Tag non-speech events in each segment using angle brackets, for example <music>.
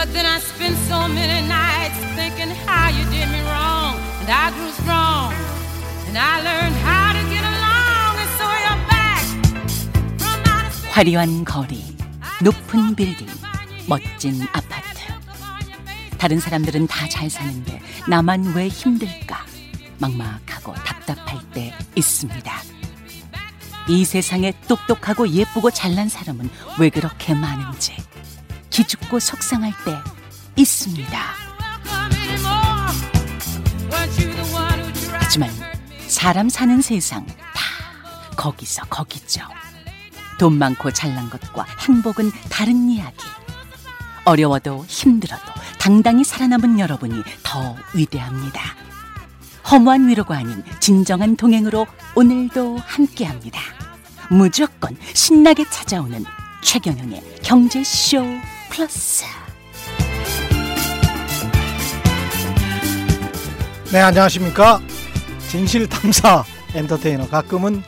But then I spent so many nights thinking how you did me wrong. And I grew strong. And I learned how to get along. And so you're back from outer space. 화려한 거리, 높은 빌딩, 멋진 아파트. 다른 사람들은 다 잘 사는데 나만 왜 힘들까? 막막하고 답답할 때 있습니다. 이 세상에 똑똑하고 예쁘고 잘난 사람은 왜 그렇게 많은지 기죽고 속상할 때 있습니다. 하지만 사람 사는 세상 다 거기서 거기죠. 돈 많고 잘난 것과 행복은 다른 이야기. 어려워도 힘들어도 당당히 살아남은 여러분이 더 위대합니다. 허무한 위로가 아닌 진정한 동행으로 오늘도 함께합니다. 무조건 신나게 찾아오는 최경영의 경제쇼 플러스. 네, 안녕하십니까. 진실 탐사 <laughs> 엔터테이너, 가끔은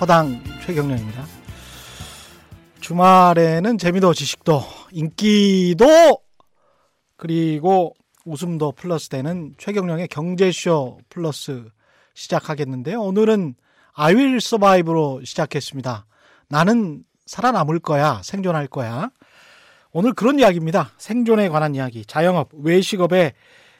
허당 최경련입니다. 주말에는 재미도 지식도 인기도 그리고 웃음도 플러스 되는 최경령의 경제쇼 플러스 시작하겠는데요. 오늘은 will survive로 시작했습니다. 나는 살아남을 거야, 생존할 거야. 오늘 그런 이야기입니다. 생존에 관한 이야기, 자영업, 외식업의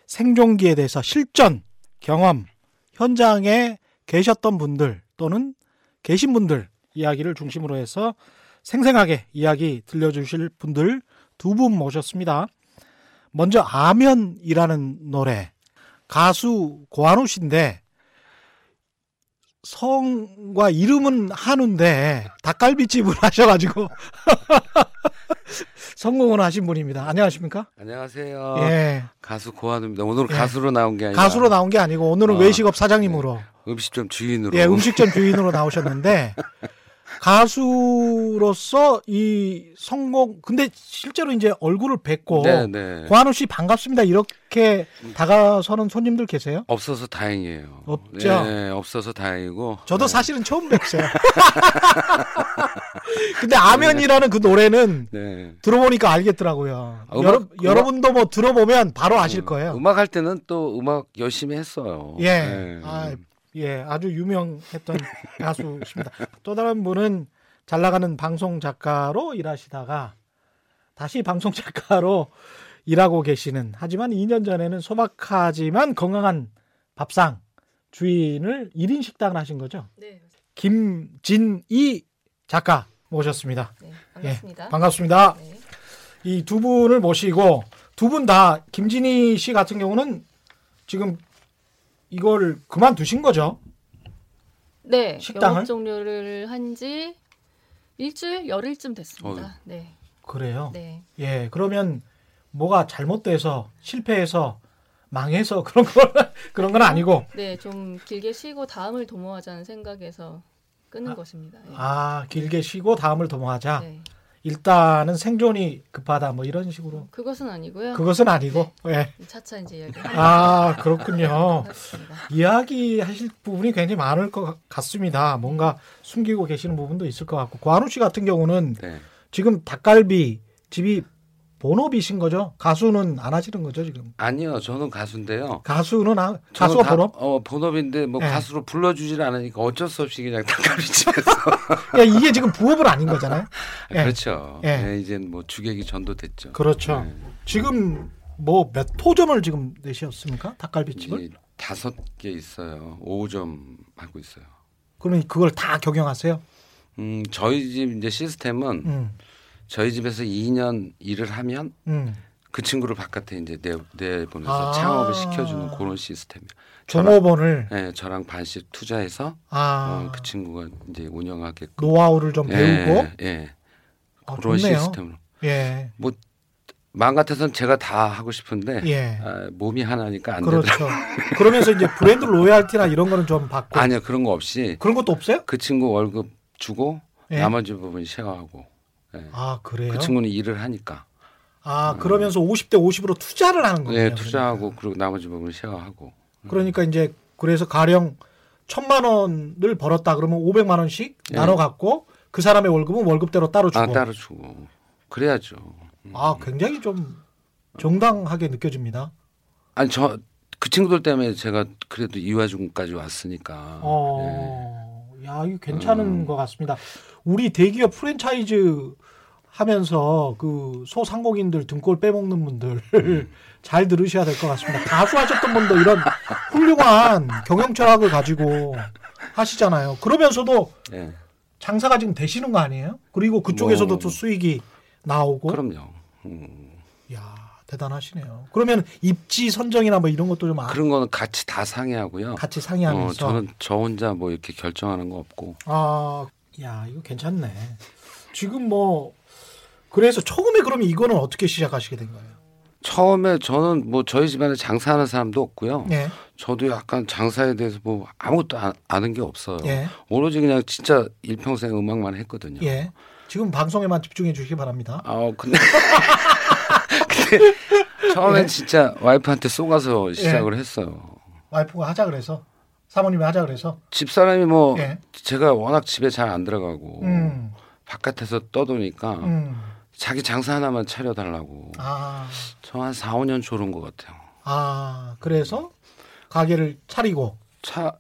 생존기에 대해서 실전, 경험, 현장에 계셨던 분들 또는 계신 분들 이야기를 중심으로 해서 생생하게 이야기 들려주실 분들 두 분 모셨습니다. 먼저 아면이라는 노래 가수 고한우 씨인데 성과 이름은 한우인데 닭갈비집을 <laughs> 하셔가지고 <laughs> 성공을 하신 분입니다. 안녕하십니까? 안녕하세요. 예. 가수 고한우입니다. 오늘 예. 가수로 나온 게 아니라 가수로 나온 게 아니고 오늘은 어, 외식업 사장님으로 음식점 주인으로. 예, 음식점 주인으로 나오셨는데 <laughs> 가수로서 이 성공 근데 실제로 이제 얼굴을 뵙고 네, 네. 고한우 씨 반갑습니다 이렇게 다가서는 손님들 계세요? 없어서 다행이에요. 없죠? 네, 없어서 다행이고. 저도 네. 사실은 처음 뵀어요. <laughs> 근데 아면이라는 그 노래는 네. 들어보니까 알겠더라고요. 아, 음악- 여러, 음악- 여러분도 뭐 들어보면 바로 아실 거예요. 음악 할 때는 또 음악 열심히 했어요. 예. 네. 아, 예, 아주 유명했던 <laughs> 가수십니다. 또 다른 분은 잘 나가는 방송 작가로 일하시다가 다시 방송 작가로 일하고 계시는 하지만 2년 전에는 소박하지만 건강한 밥상 주인을 1인 식당을 하신 거죠. 네, 김진희 작가 모셨습니다. 네, 예, 반갑습니다. 반갑습니다. 네. 이두 분을 모시고 두 분 다 김진희 씨 같은 경우는 지금 이걸 그만두신 거죠? 네, 식당을? 영업 종료를 한 지 일주일, 열흘쯤 됐습니다. 네, 그래요. 네. 예, 그러면 뭐가 잘못돼서 실패해서 망해서 <laughs> 그런 거 그런 건 아니고 네, 좀 길게 쉬고 다음을 도모하자는 생각에서 끊은 아, 것입니다. 네. 아 길게 쉬고 다음을 도모하자. 네. 일단은 생존이 급하다 뭐 이런 식으로 그것은 아니고요. 그것은 아니고 예. 차차 이제 이야기 아 그렇군요. 하겠습니다. 이야기 하실 부분이 굉장히 많을 것 같습니다. 뭔가 숨기고 계시는 부분도 있을 것 같고 고한우 씨 같은 경우는 네. 지금 닭갈비 집이 본업이신 거죠? 가수는 안 하시는 거죠 지금? 아니요, 저는 가수인데요. 가수는 아, 가수가 가- 본업? 어, 본업인데 뭐 네. 가수로 불러주질 않으니까 어쩔 수 없이 그냥 <laughs> 닭갈비집에서. 야, 이게 지금 부업은 아닌 거잖아요. 예. <laughs> 그렇죠. 예. 네, 이제는 뭐 주객이 전도됐죠. 그렇죠. 네. 지금 뭐 몇 호점을 지금 내셨습니까? 닭갈비집을? 이 다섯 개 있어요. 5점 하고 있어요. 그러면 그걸 다 경영하세요? 음, 저희 집 이제 시스템은 음, 저희 집에서 2년 일을 하면 음. 그 친구를 바깥에 이제 내, 내보내서 아. 창업을 시켜주는 그런 시스템이에요. 종업원을 네, 저랑 반씩 투자해서 아 어, 그 친구가 이제 운영하게끔. 노하우를 좀 배우고 예, 예. 아, 그런 좋네요. 시스템으로. 예, 마음 같아서는 제가 다 하고 싶은데 예. 아, 몸이 하나니까 안 되더라고요. 그렇죠. <laughs> 그러면서 이제 브랜드 로얄티나 이런 거는 좀 받고 아니요 그런 거 없이 그런 것도 없어요? 그 친구 월급 주고 예. 나머지 부분 쉐어하고 예. 아 그래요? 그 친구는 일을 하니까 아 그러면서 50대 50으로 투자를 하는 거예요. 네, 투자하고 그리고 나머지 부분 쉐어하고 그러니까 이제 그래서 가령 천만 원을 벌었다 그러면 500만 원씩 예. 나눠 갖고 그 사람의 월급은 월급대로 따로 주고. 아 따로 주고 그래야죠. 아, 굉장히 좀 정당하게 느껴집니다. 아니 저 그 친구들 때문에 제가 그래도 이화중까지 왔으니까. 어, 야, 이거 괜찮은 음. 것 같습니다. 우리 대기업 프랜차이즈 하면서 그 소상공인들 등골 빼먹는 분들 음. <laughs> 잘 들으셔야 될 것 같습니다. 가수 하셨던 분도 이런 훌륭한 경영 철학을 가지고 하시잖아요. 그러면서도 예. 장사가 지금 되시는 거 아니에요? 그리고 그쪽에서도 뭐. 또 수익이 나오고. 그럼요. 음. 야 대단하시네요. 그러면 입지 선정이나 뭐 이런 것도 좀 아- 그런 거는 같이 다 상의하고요. 같이 상의하면서. 어, 저는 저 혼자 뭐 이렇게 결정하는 거 없고. 아, 야, 이거 괜찮네. 지금 뭐 그래서 처음에 그러면 이거는 어떻게 시작하시게 된 거예요? 처음에 저는 뭐 저희 집안에 장사하는 사람도 없고요. 예, 저도 약간 장사에 대해서 뭐 아무것도 아, 아는 게 없어요. 예, 오로지 그냥 진짜 일평생 음악만 했거든요. 예. 지금 방송에만 집중해 주시기 바랍니다. 아 근데 <laughs> <laughs> 처음엔 예. 진짜 와이프한테 쏘가서 시작을 했어요. 와이프가 하자 그래서 사모님이 하자 그래서. 집사람이 뭐 예. 제가 워낙 집에 잘 안 들어가고 음, 바깥에서 떠도니까 음. 자기 장사 하나만 차려달라고 아, 저한 4, 5년 졸은 것 같아요. 아, 그래서 가게를 차리고 차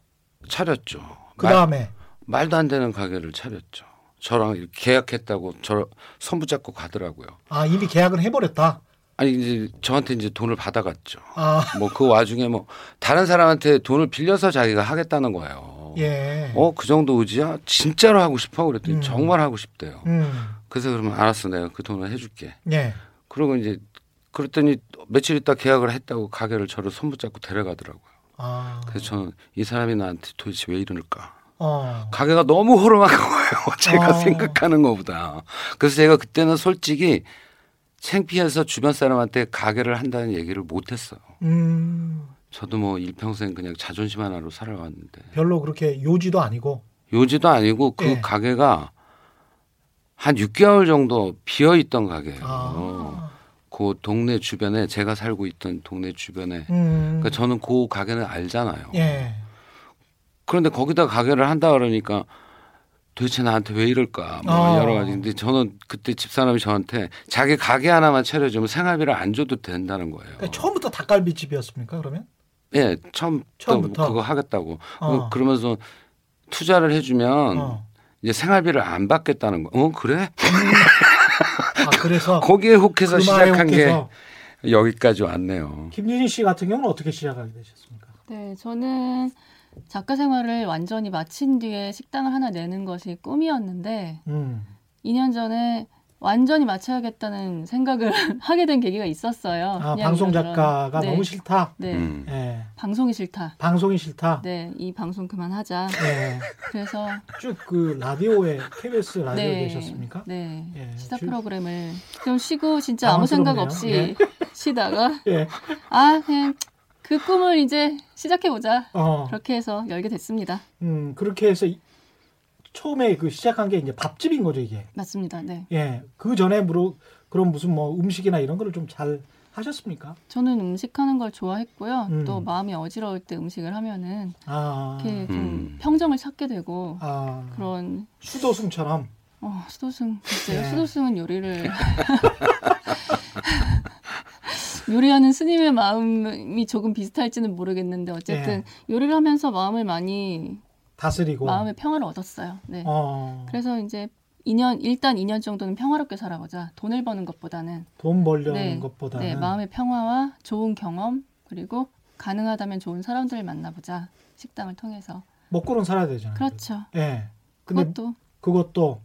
차렸죠. 그 말, 다음에 말도 안 되는 가게를 차렸죠. 저랑 계약했다고 저 손 붙잡고 가더라고요. 아 이미 계약을 해버렸다. 아니 이제 저한테 이제 돈을 받아갔죠. 아, 뭐그 와중에 뭐 다른 사람한테 돈을 빌려서 자기가 하겠다는 거예요. 예. 어그 정도 의지야? 진짜로 하고 싶어? 그랬더니 음. 정말 하고 싶대요. 음, 그래서 그러면 알았어 내가 그 돈을 해줄게. 예. 그러고 이제 그랬더니 며칠 있다 계약을 했다고 가게를 저를 손 붙잡고 데려가더라고요. 아, 그래서 저는 이 사람이 나한테 도대체 왜 이러는가? 어, 가게가 너무 호름한 <laughs> 거예요. 제가 어. 생각하는 것보다. 그래서 제가 그때는 솔직히 창피해서 주변 사람한테 가게를 한다는 얘기를 못 했어요. 음, 저도 뭐 일평생 그냥 자존심 하나로 살아왔는데 별로 그렇게 요지도 아니고. 요지도 아니고 그 예. 가게가 한 6개월 정도 비어 있던 가게예요. 아, 그 동네 주변에 제가 살고 있던 동네 주변에 음, 그러니까 저는 그 가게는 알잖아요. 예. 그런데 거기다 가게를 한다 그러니까 도대체 나한테 왜 이럴까 뭐 어. 여러 가지. 근데 저는 그때 집사람이 저한테 자기 가게 하나만 차려주면 생활비를 안 줘도 된다는 거예요. 그러니까 처음부터 닭갈비집이었습니까? 그러면? 예, 처음부터 처음부터? 그거 하겠다고. 어. 그러면서 투자를 해주면 어. 이제 생활비를 안 받겠다는 거. 어 그래? <laughs> 아 그래서 <laughs> 거기에 혹해서 그 시작한 혹해서 게 여기까지 왔네요. 김윤희 씨 같은 경우는 어떻게 시작하게 되셨습니까? 네, 저는 작가 생활을 완전히 마친 뒤에 식당을 하나 내는 것이 꿈이었는데 음. 2년 전에 완전히 마쳐야겠다는 생각을 <laughs> 하게 된 계기가 있었어요. 아 방송. 작가가 네, 너무 싫다. 네, 음. 예. 방송이 싫다. 방송이 싫다. 네, 이 방송 그만하자. 예. 그래서 쭉 그 라디오에 KBS 라디오에 네, 계셨습니까? 네, 예, 시사 주- 프로그램을 좀 쉬고 진짜 아무 생각. 없이 쉬다가 예. 아 그냥 그 꿈을 이제 시작해 보자. 어. 그렇게 해서 열게 됐습니다. 음 그렇게 해서 이- 처음에 그 시작한 게 이제 밥집인 거죠 이게. 맞습니다. 네, 예. 그 전에 뭐 그런 무슨 뭐 음식이나 이런 거를 좀 잘 하셨습니까? 저는 음식하는 걸 좋아했고요. 음. 또 마음이 어지러울 때 음식을 하면은 아. 이렇게 좀 음. 평정을 찾게 되고 아. 그런 수도승처럼. 어, 수도승 글쎄요. 네. 수도승은 요리를 <laughs> 요리하는 스님의 마음이 조금 비슷할지는 모르겠는데 어쨌든 네. 요리를 하면서 마음을 많이 다스리고. 마음의 평화를 얻었어요. 네. 어. 그래서 이제 2년 일단 2년 정도는 평화롭게 살아보자. 돈을 버는 것보다는 돈 벌려는 네. 것보다는 네, 마음의 평화와 좋은 경험 그리고 가능하다면 좋은 사람들을 만나보자. 식당을 통해서. 먹고는 살아야 되잖아요. 그렇죠. 예. 근데 그것도 그것도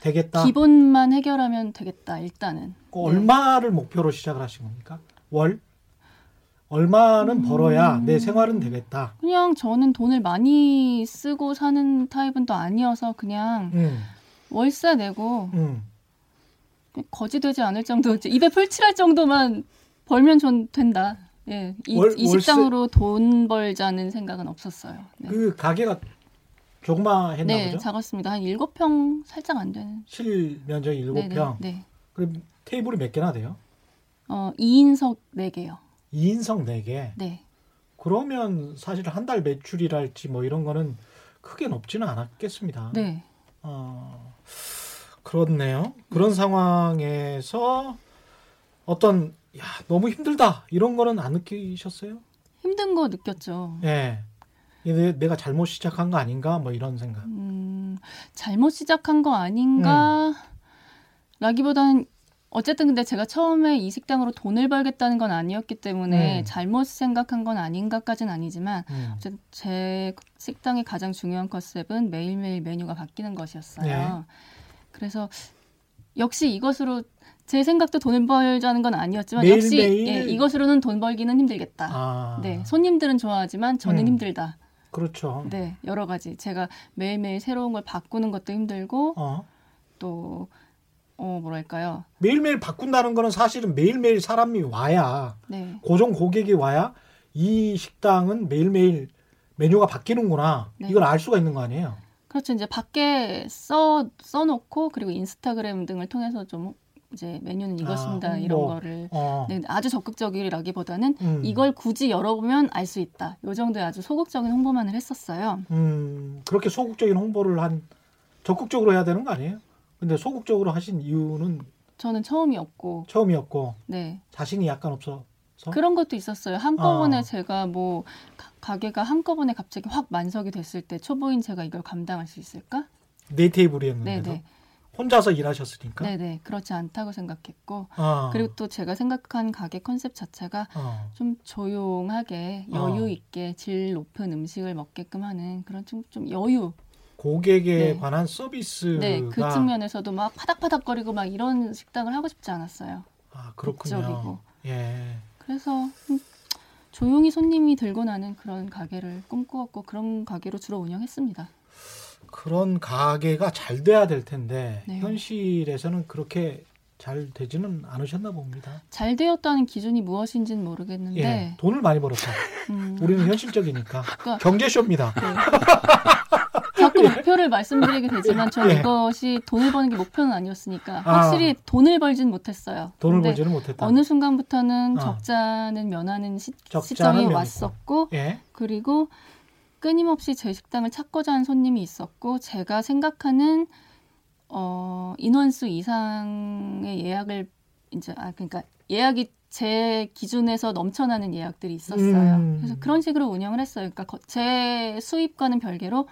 되겠다. 기본만 해결하면 되겠다. 일단은. 그 네. 얼마를 목표로 시작을 하신 겁니까? 월? 얼마는 벌어야 음. 내 생활은 되겠다. 그냥 저는 돈을 많이 쓰고 사는 타입은 또 아니어서 그냥 음, 월세 내고 음. 거지되지 않을 정도 입에 풀칠할 정도만 벌면 전 된다. 예, 이, 월- 이 월세- 식당으로 돈 벌자는 생각은 없었어요. 네, 그 가게가 조그마했나 네 보죠? 작았습니다. 한 일곱 평 살짝 안 되는. 실 면적이 일곱 네, 네, 평. 네. 그럼 테이블이 몇 개나 돼요? 어, 2인석 4개요. 2인석 4개. 네. 그러면 사실 한 달 매출이랄지 뭐 이런 거는 크게 높지는 않았겠습니다. 네. 어, 그렇네요. 그런 상황에서 어떤 야 너무 힘들다 이런 거는 안 느끼셨어요? 힘든 거 느꼈죠. 예. 이게 내가 잘못 시작한 거 아닌가 뭐 이런 생각. 음, 잘못 시작한 거 아닌가? 음. 라기보다는 어쨌든 근데 제가 처음에 이 식당으로 돈을 벌겠다는 건 아니었기 때문에 음. 잘못 생각한 건 아닌가까지는 아니지만 음. 어쨌든 제 식당의 가장 중요한 컨셉은 매일매일 메뉴가 바뀌는 것이었어요. 네. 그래서 역시 이것으로 제 생각도 돈을 벌자는 건 아니었지만 역시? 예, 이것으로는 돈 벌기는 힘들겠다. 아. 네, 손님들은 좋아하지만 저는 음. 힘들다. 그렇죠. 네, 여러 가지 제가 매일매일 새로운 걸 바꾸는 것도 힘들고 어. 또 어, 뭐랄까요? 매일매일 바꾼다는 거는 사실은 매일매일 사람이 와야 네. 고정 고객이 와야 이 식당은 매일매일 메뉴가 바뀌는구나. 네. 이걸 알 수가 있는 거 아니에요? 그렇죠. 이제 밖에 써 써놓고 그리고 인스타그램 등을 통해서 좀 이제 메뉴는 이것입니다 아, 이런 뭐. 거를 어. 네, 아주 적극적이라기보다는 음. 이걸 굳이 열어보면 알 수 있다. 요 정도의 아주 소극적인 홍보만을 했었어요. 음, 그렇게 소극적인 홍보를 한 적극적으로 해야 되는 거 아니에요? 근데 소극적으로 하신 이유는 저는 처음이었고, 처음이었고 네 자신이 약간 없어서 그런 것도 있었어요. 한꺼번에 아. 제가 뭐 가- 가게가 한꺼번에 갑자기 확 만석이 됐을 때 초보인 제가 이걸 감당할 수 있을까? 네 테이블이었는데도 네네 혼자서 일하셨으니까. 네네 그렇지 않다고 생각했고 아, 그리고 또 제가 생각한 가게 컨셉 자체가 어. 좀 조용하게 어. 여유 있게 질 높은 음식을 먹게끔 하는 그런 좀, 좀 여유 고객에 네. 관한 서비스가 네 그 측면에서도 막 파닥파닥거리고 막 이런 식당을 하고 싶지 않았어요 아, 그렇군요. 극적이고. 예. 그래서 좀 조용히 손님이 들고 나는 그런 가게를 꿈꾸었고 그런 가게로 주로 운영했습니다 그런 가게가 잘 돼야 될 텐데 네. 현실에서는 그렇게 잘 되지는 않으셨나 봅니다. 잘 되었다는 기준이 무엇인지는 모르겠는데 예, 돈을 많이 벌었다. 음, 우리는 현실적이니까 그러니까 경제쇼입니다. 자 <laughs> 꾸 목표를 말씀드리게 되지만 저 <laughs> 예. 이것이 돈을 버는 게 목표는 아니었으니까 아. 확실히 돈을 벌진 못했어요. 돈을 벌지는 못했다. 어느 순간부터는 어. 적자는 면하는 시, 면했고. 왔었고 예, 그리고 끊임없이 제 식당을 찾고자 하는 손님이 있었고 제가 생각하는 어, 인원수 이상의 예약을 이제 아 그러니까 예약이 제 기준에서 넘쳐나는 예약들이 있었어요. 음. 그래서 그런 식으로 운영을 했어요. 그러니까 거- 제 수입과는 별개로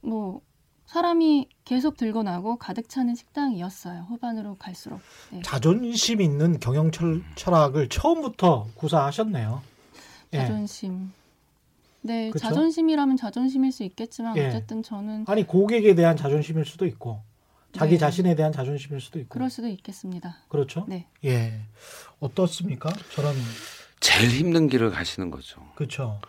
뭐 사람이 계속 들고 나고 가득 차는 식당이었어요. 후반으로 갈수록. 네. 자존심 있는 경영 철, 철학을 처음부터 구사하셨네요. 예. 자존심. 네, 그쵸? 자존심이라면 자존심일 수 있겠지만 예. 어쨌든 저는 아니 고객에 대한 자존심일 수도 있고 자기 네. 자신에 대한 자존심일 수도 있고 그럴 수도 있겠습니다. 그렇죠. 네. 예, 어떻습니까? 저런 제일 힘든 길을 가시는 거죠. 그렇죠.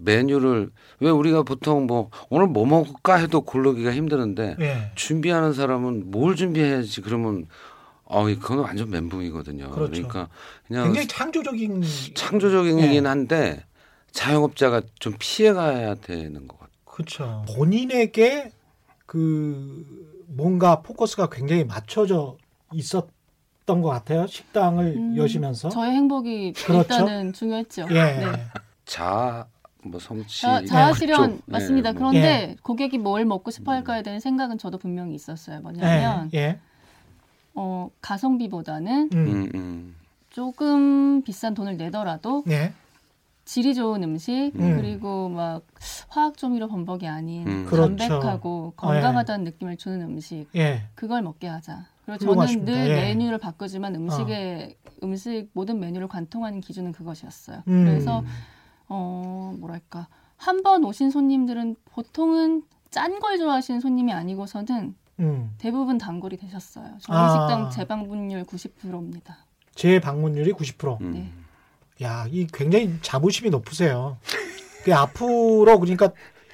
메뉴를 왜 우리가 보통 뭐 오늘 뭐 먹을까 해도 고르기가 힘드는데 예, 준비하는 사람은 뭘 준비해야지 그러면 어 그건 완전 멘붕이거든요. 그렇죠. 러니까 그냥 굉장히 창조적인 창조적이긴 예. 한데 자영업자가 좀 피해가야 되는 것 같아요. 그렇죠. 본인에게 그 뭔가 포커스가 굉장히 맞춰져 있었 던 것 같아요. 식당을 음, 여시면서. 저의 행복이 그렇죠. 일단은 중요했죠. 예. 네. 자, 뭐 성취, 자, 자아 실현 그쪽. 맞습니다. 예, 뭐. 그런데 고객이 뭘 먹고 싶어 할까에 대한 생각은 저도 분명히 있었어요. 뭐냐면 예, 예. 어, 가성비보다는 음, 음, 음. 조금 비싼 돈을 내더라도 예. 질이 좋은 음식 음. 그리고 막 화학 조미료 범벅이 아닌 음. 그렇죠. 담백하고 건강하다는 느낌을 주는 음식 예. 그걸 먹게 하자. 그리고 저는. 늘 예. 메뉴를 바꾸지만 음식의 음식 모든 메뉴를 관통하는 기준은 그것이었어요. 음. 그래서 어 뭐랄까 한 번 오신 손님들은 보통은 짠 걸 좋아하시는 손님이 아니고서는 음. 대부분 단골이 되셨어요. 저희 아. 식당 재방문율 90%입니다. 재방문율이 90%. 음. 네. 야, 이 굉장히 자부심이 높으세요. 그 앞으로 그러니까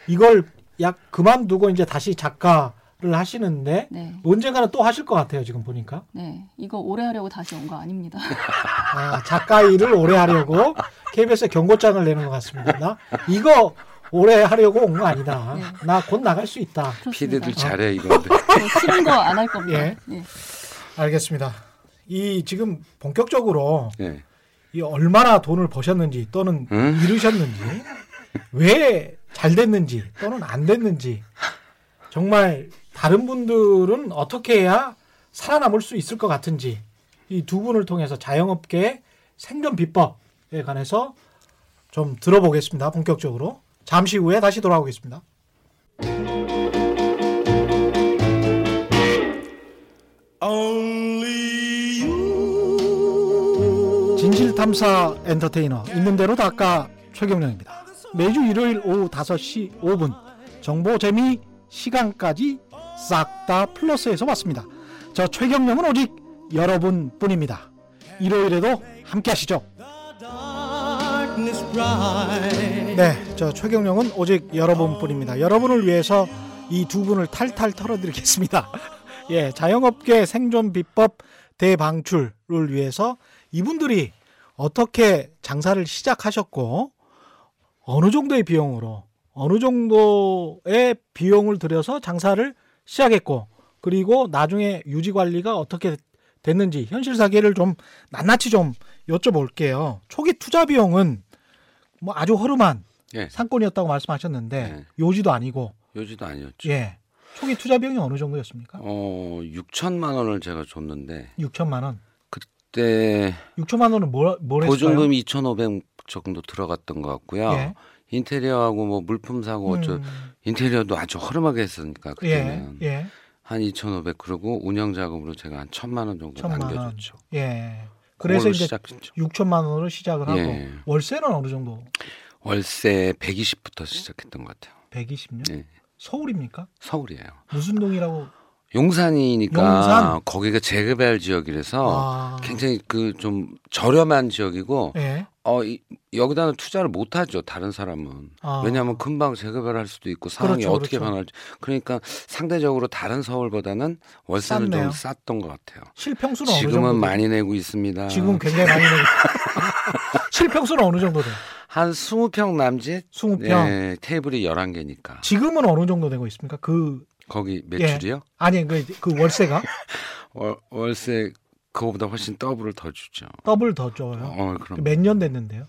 이걸 약 그만두고 이제 다시 작가 를 하시는데 네. 언젠가는 또 하실 것 같아요. 지금 보니까. 네. 이거 오래 하려고 다시 온 거 아닙니다. <laughs> 아, 작가 일을 오래 하려고 KBS에 경고장을 내는 것 같습니다. 나 이거 오래 하려고 온 거 아니다. 네. 나곧 나갈 수 있다. 피디들 잘해 이건데. 저 싫은 거 안 할 겁니다. 예. 예. 알겠습니다. 이 지금 본격적으로 예. 이 얼마나 돈을 버셨는지 또는 응? 잃으셨는지 왜 잘 됐는지 또는 안 됐는지 정말 다른 분들은 어떻게 해야 살아남을 수 있을 것 같은지 이 두 분을 통해서 자영업계의 생존 비법에 관해서 좀 들어보겠습니다. 본격적으로. 잠시 후에 다시 돌아오겠습니다. 진실탐사 엔터테이너 있는 대로 닦아 최경령입니다. 매주 일요일 오후 5시 5분 정보 재미 시간까지 싹 다 플러스에서 왔습니다. 저 최경령은 오직 여러분 뿐입니다. 일요일에도 함께 하시죠. 네, 저 최경령은 오직 여러분 뿐입니다. 여러분을 위해서 이 두 분을 탈탈 털어드리겠습니다. <laughs> 예, 자영업계 생존 비법 대방출을 위해서 이분들이 어떻게 장사를 시작하셨고 어느 정도의 비용으로 어느 정도의 비용을 들여서 장사를 시작했고 그리고 나중에 유지 관리가 어떻게 됐는지 현실 사계를 좀 낱낱이 좀 여쭤볼게요. 초기 투자 비용은 뭐 아주 허름한 예. 상권이었다고 말씀하셨는데 네. 요지도 아니고 요지도 아니었죠. 예. 초기 투자 비용이 어느 정도였습니까? 어, 6천만 원을 제가 줬는데 6천만 원. 그때 6천만 원은 뭘, 뭘 했어요? 보증금 2,500 정도 들어갔던 것 같고요. 예. 인테리어하고 뭐 물품 사고 어쩌 음, 인테리어도 아주 허름하게 했으니까 예, 그때는 예, 한 2,500 그리고 운영 자금으로 제가 한 1,000만 원 정도 천만 원. 남겨줬죠. 예. 그래서 이제 시작했죠. 6천만 원으로 시작을 하고 예. 월세는 어느 정도? 월세 120부터 시작했던 것 같아요. 120년? 예. 서울입니까? 서울이에요. 무슨 동이라고? 용산이니까 용산? 거기가 재개발 지역이라서 아, 굉장히 그 좀 저렴한 지역이고 예. 어 이, 여기다는 투자를 못 하죠 다른 사람은 아. 왜냐하면 금방 재개발할 수도 있고 상황이 그렇죠, 어떻게 그렇죠. 변할지 그러니까 상대적으로 다른 서울보다는 월세는 쌌네요. 좀 쌌던 것 같아요. 실평수는? 지금은? 많이 내고 있습니다. 지금 굉장히 많이 내고 <laughs> 실평수는 어느 정도 돼요? 한 20평 남짓 20평. 네, 테이블이 11개니까 지금은 어느 정도 되고 있습니까? 그 거기 매출이요? 아니 그, 그 월세가 <laughs> 월, 월세 그거보다 훨씬 더블을 더 주죠. 더블 더 줘요. 어, 그럼 몇 년 됐는데요?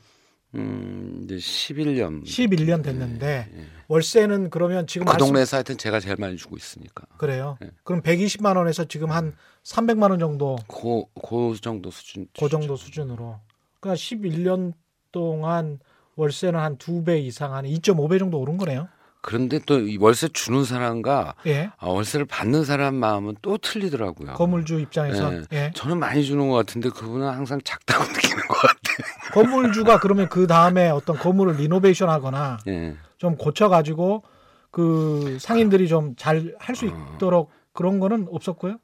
음, 이제 11년 11년 됐는데 예. 월세는 그러면 지금 그 말씀- 동네에서 하여튼 제가 제일 많이 주고 있으니까. 그래요. 예. 그럼 120만 원에서 지금 한 300만 원 정도 그, 그 정도 수준. 그 정도 수준으로. 그러니까 11년 동안 월세는 한 두 배 이상 한 2.5배 정도 오른 거네요. 그런데 또이 월세 주는 사람과 예. 아, 월세를 받는 사람 마음은 또 틀리더라고요. 건물주 입장에서 예. 예. 저는 많이 주는 것 같은데 그분은 항상 작다고 <laughs> 느끼는 것 같아요. 건물주가 그러면 그 다음에 어떤 건물을 리노베이션하거나 예. 좀 고쳐가지고 그 상인들이 좀 잘 할수 어. 있도록 그런 거는 없었고요.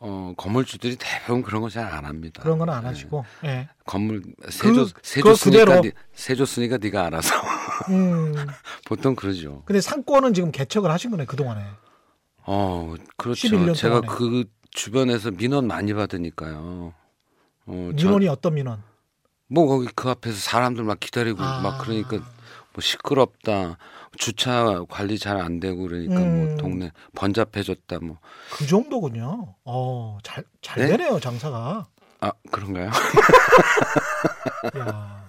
어, 건물주들이 대부분 그런 거 잘 안 합니다. 그런 건안 예. 하시고. 예. 건물 세조 그 세줬으니까. 니, 세줬으니까 네가 알아서 음. <laughs> 보통 그러죠. 근데 상권은 지금 개척을 하신 거네 그 동안에. 어, 11년 그렇죠. 제가 동안에. 그 주변에서 민원 많이 받으니까요. 어, 저- 민원이 어떤 민원? 뭐 거기 그 앞에서 사람들 막 기다리고 아. 막 그러니까 뭐 시끄럽다 주차 관리 잘 안 되고 그러니까 음. 뭐 동네 번잡해졌다 뭐아그 정도군요. 어, 잘, 잘 네? 되네요, 장사가. 아, 그런가요? <laughs> 야.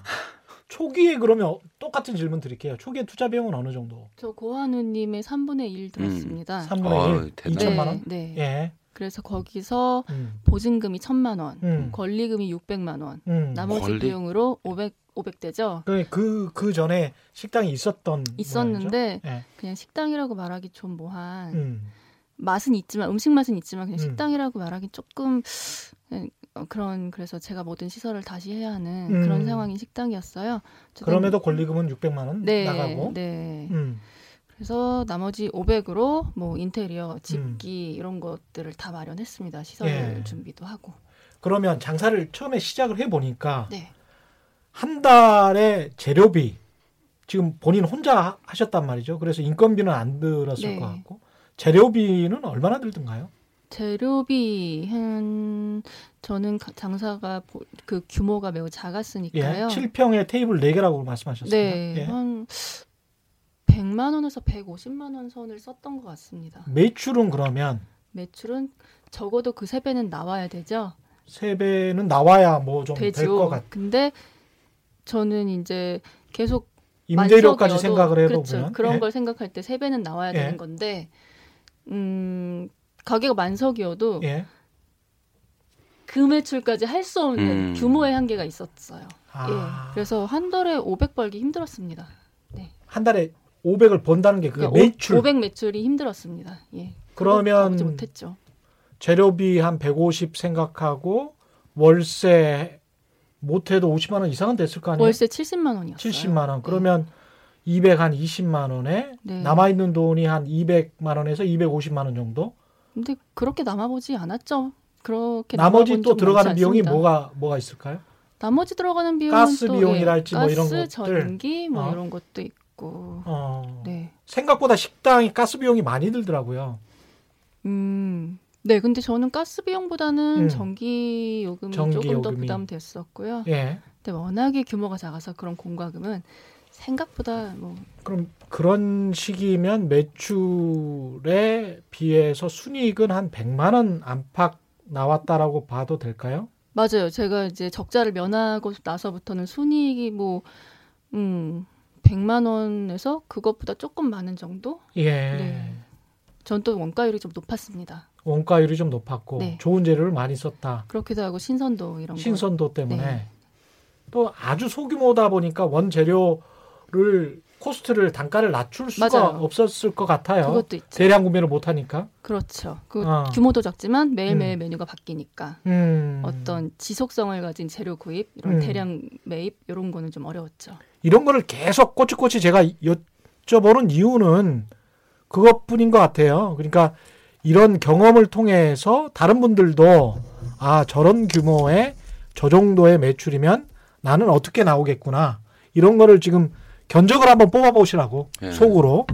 초기에 그러면 어- 똑같은 질문 드릴게요. 초기에 투자 비용은 어느 정도? 저 고한우님의 3분의 1 들었습니다. 3분의 어이, 1, 대단하네. 2천만 원? 네. 예. 그래서 거기서 음. 보증금이 1천만 원, 음. 권리금이 600만 원, 음. 나머지 권리? 비용으로 500 500대죠. 그, 그, 그 전에 식당이 있었던. 있었는데 모양이죠? 예. 그냥 식당이라고 말하기 좀 뭐한 음. 맛은 있지만 음식 맛은 있지만 그냥 음. 식당이라고 말하기 조금 어, 그런 그래서 제가 모든 시설을 다시 해야 하는 음. 그런 상황인 식당이었어요. 그럼에도 권리금은 600만 원 네, 나가고. 네. 음. 그래서 나머지 500으로 뭐 인테리어, 집기 이런 것들을 다 마련했습니다. 시설 예. 준비도 하고. 그러면 장사를 처음에 시작을 해 보니까 네. 한 달에 재료비 지금 본인 혼자 하- 하셨단 말이죠. 그래서 인건비는 안 들었을 네. 것 같고 재료비는 얼마나 들던가요? 재료비 한 저는 가- 장사가 보- 그 규모가 매우 예, 작았으니까요. 7평에 테이블 4개라고 말씀하셨습니다. 네, 예. 한 100만 원에서 150만 원 선을 썼던 것 같습니다. 매출은 그러면 매출은 적어도 그 세 배는 나와야 되죠. 세 배는 나와야 뭐 좀 될 것. 같. 근데 저는 이제 계속 임대료까지 생각을 해보면 그렇죠. 그런 예. 걸 생각할 때 세 배는 나와야 예. 되는 건데 음 가게가 만석이어도 예. 그 매출까지 할 수 없는 음. 규모의 한계가 있었어요. 아. 예. 그래서 한 달에 500 벌기 힘들었습니다. 한 달에 500을 번다는 게 그게 그러니까 매출. 500 매출이 힘들었습니다. 예. 그러면 못했죠. 재료비 한 150 생각하고 월세 못해도 50만 원 이상은 됐을 거 아니에요? 월세 70만 원이었어요. 70만 원. 그러면 200 한 20만 원에 네. 남아 있는 돈이 한 200만 원에서 250만 원 정도. 근데 그렇게 남아보지 않았죠. 그렇게 나머지 또적 들어가는 비용이 않습니다. 뭐가 뭐가 있을까요? 나머지 들어가는 비용은 가스 또, 비용이랄지 예, 뭐 이런 것들. 전기 뭐 어. 이런 것도 있고. 어. 네. 생각보다 식당이 가스 비용이 많이 들더라고요. 음. 네, 근데 저는 가스 비용보다는 음. 전기 요금이 전기 조금 더 요금이. 부담됐었고요. 예. 근데 워낙에 규모가 작아서 그런 공과금은 생각보다 뭐 그럼 그런 시기면 매출에 비해서 순이익은 한 100만 원 안팎 나왔다라고 봐도 될까요? 맞아요. 제가 이제 적자를 면하고 나서부터는 순이익이 뭐 음, 100만 원에서 그것보다 조금 많은 정도? 예. 네. 전또 원가율이 좀 높았습니다. 원가율이 좀 높았고 네. 좋은 재료를 많이 썼다. 그렇기도 하고 신선도 이런 거. 신선도 때문에 네. 또 아주 소규모다 보니까 원 재료를 코스트를 단가를 낮출 수가 맞아요. 없었을 것 같아요. 그것도 있죠. 대량 구매를 못 하니까. 그렇죠. 그 어. 규모도 작지만 매일매일 메뉴가 바뀌니까 음. 어떤 지속성을 가진 재료 구입, 이런 음. 대량 매입 이런 거는 좀 어려웠죠. 이런 거를 계속 꼬치꼬치 제가 여쭤보는 이유는 그것뿐인 것 같아요. 그러니까 이런 경험을 통해서 다른 분들도 아 저런 규모의 저 정도의 매출이면 나는 어떻게 나오겠구나 이런 거를 지금 견적을 한번 뽑아보시라고 예. 속으로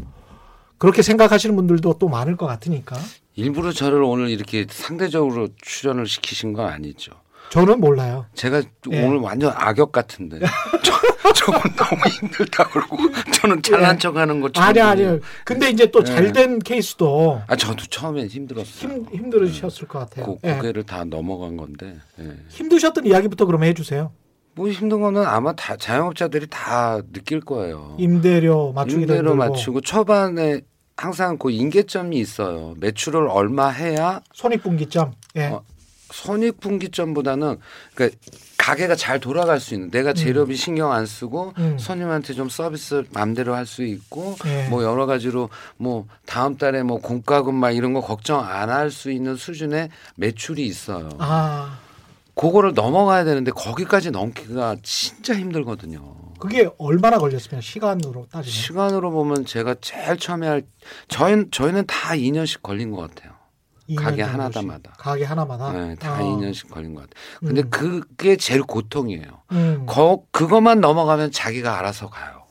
그렇게 생각하시는 분들도 또 많을 것 같으니까 일부러 저를 오늘 이렇게 상대적으로 출연을 시키신 건 아니죠. 저는 몰라요. 제가 예. 오늘 완전 악역 같은데 <laughs> 저, 저건 너무 힘들다 그러고 저는 잘난 예. 척하는 거 처음 아니. 아니요. 근데 이제 또 예. 잘된 케이스도 아 저도 처음엔 힘들었어요. 힘 힘들으셨을 것 같아요. 고, 예. 고개를 다 넘어간 건데 예. 힘드셨던 이야기부터 그러면 해주세요. 뭐 힘든 거는 아마 다 자영업자들이 다 느낄 거예요. 임대료 맞추기도 임대료. 맞추고 초반에 항상 그 인계점이 있어요. 매출을 얼마 해야 손익분기점. 예. 어, 손익분기점보다는 그러니까 가게가 잘 돌아갈 수 있는 내가 재료비 신경 안 쓰고 음. 손님한테 좀 서비스 마음대로 할 수 있고 예. 뭐 여러 가지로 뭐 다음 달에 뭐 공과금 막 이런 거 걱정 안 할 수 있는 수준의 매출이 있어요. 아, 그거를 넘어가야 되는데 거기까지 넘기가 진짜 힘들거든요. 그게 얼마나 걸렸으면 시간으로 따지면 시간으로 보면 제가 제일 처음에 할 저희 저희는 다 2년씩 걸린 것 같아요. 2년 가게. 하나다마다. 가게 하나마다. 네, 다 아. 2년씩 걸린 것 같아요. 근데 음. 그게 제일 고통이에요. 음. 거, 그것만 넘어가면 자기가 알아서 가요.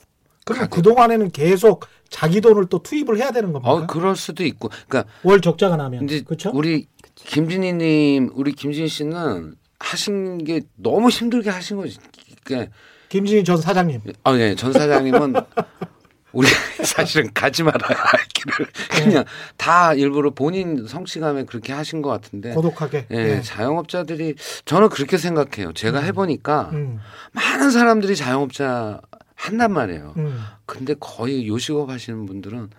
그럼. 그 동안에는 계속 자기 돈을 또 투입을 해야 되는 겁니까? 어, 그럴 수도 있고. 그러니까 월 적자가 나면 이제 그렇죠? 우리 김진희님, 우리 김진희 씨는 하신 게 너무 힘들게 하신 거지. 그러니까 김진희 전 사장님. 아, 네. 전 사장님은 <laughs> 우리 사실은 가지 말아야 할 길을 그냥 다 일부러 본인 성취감에 그렇게 하신 것 같은데. 고독하게. 예, 예. 자영업자들이 저는 그렇게 생각해요. 제가 해보니까 음. 많은 사람들이 자영업자 한단 말이에요. 음. 근데 거의 요식업 하시는 분들은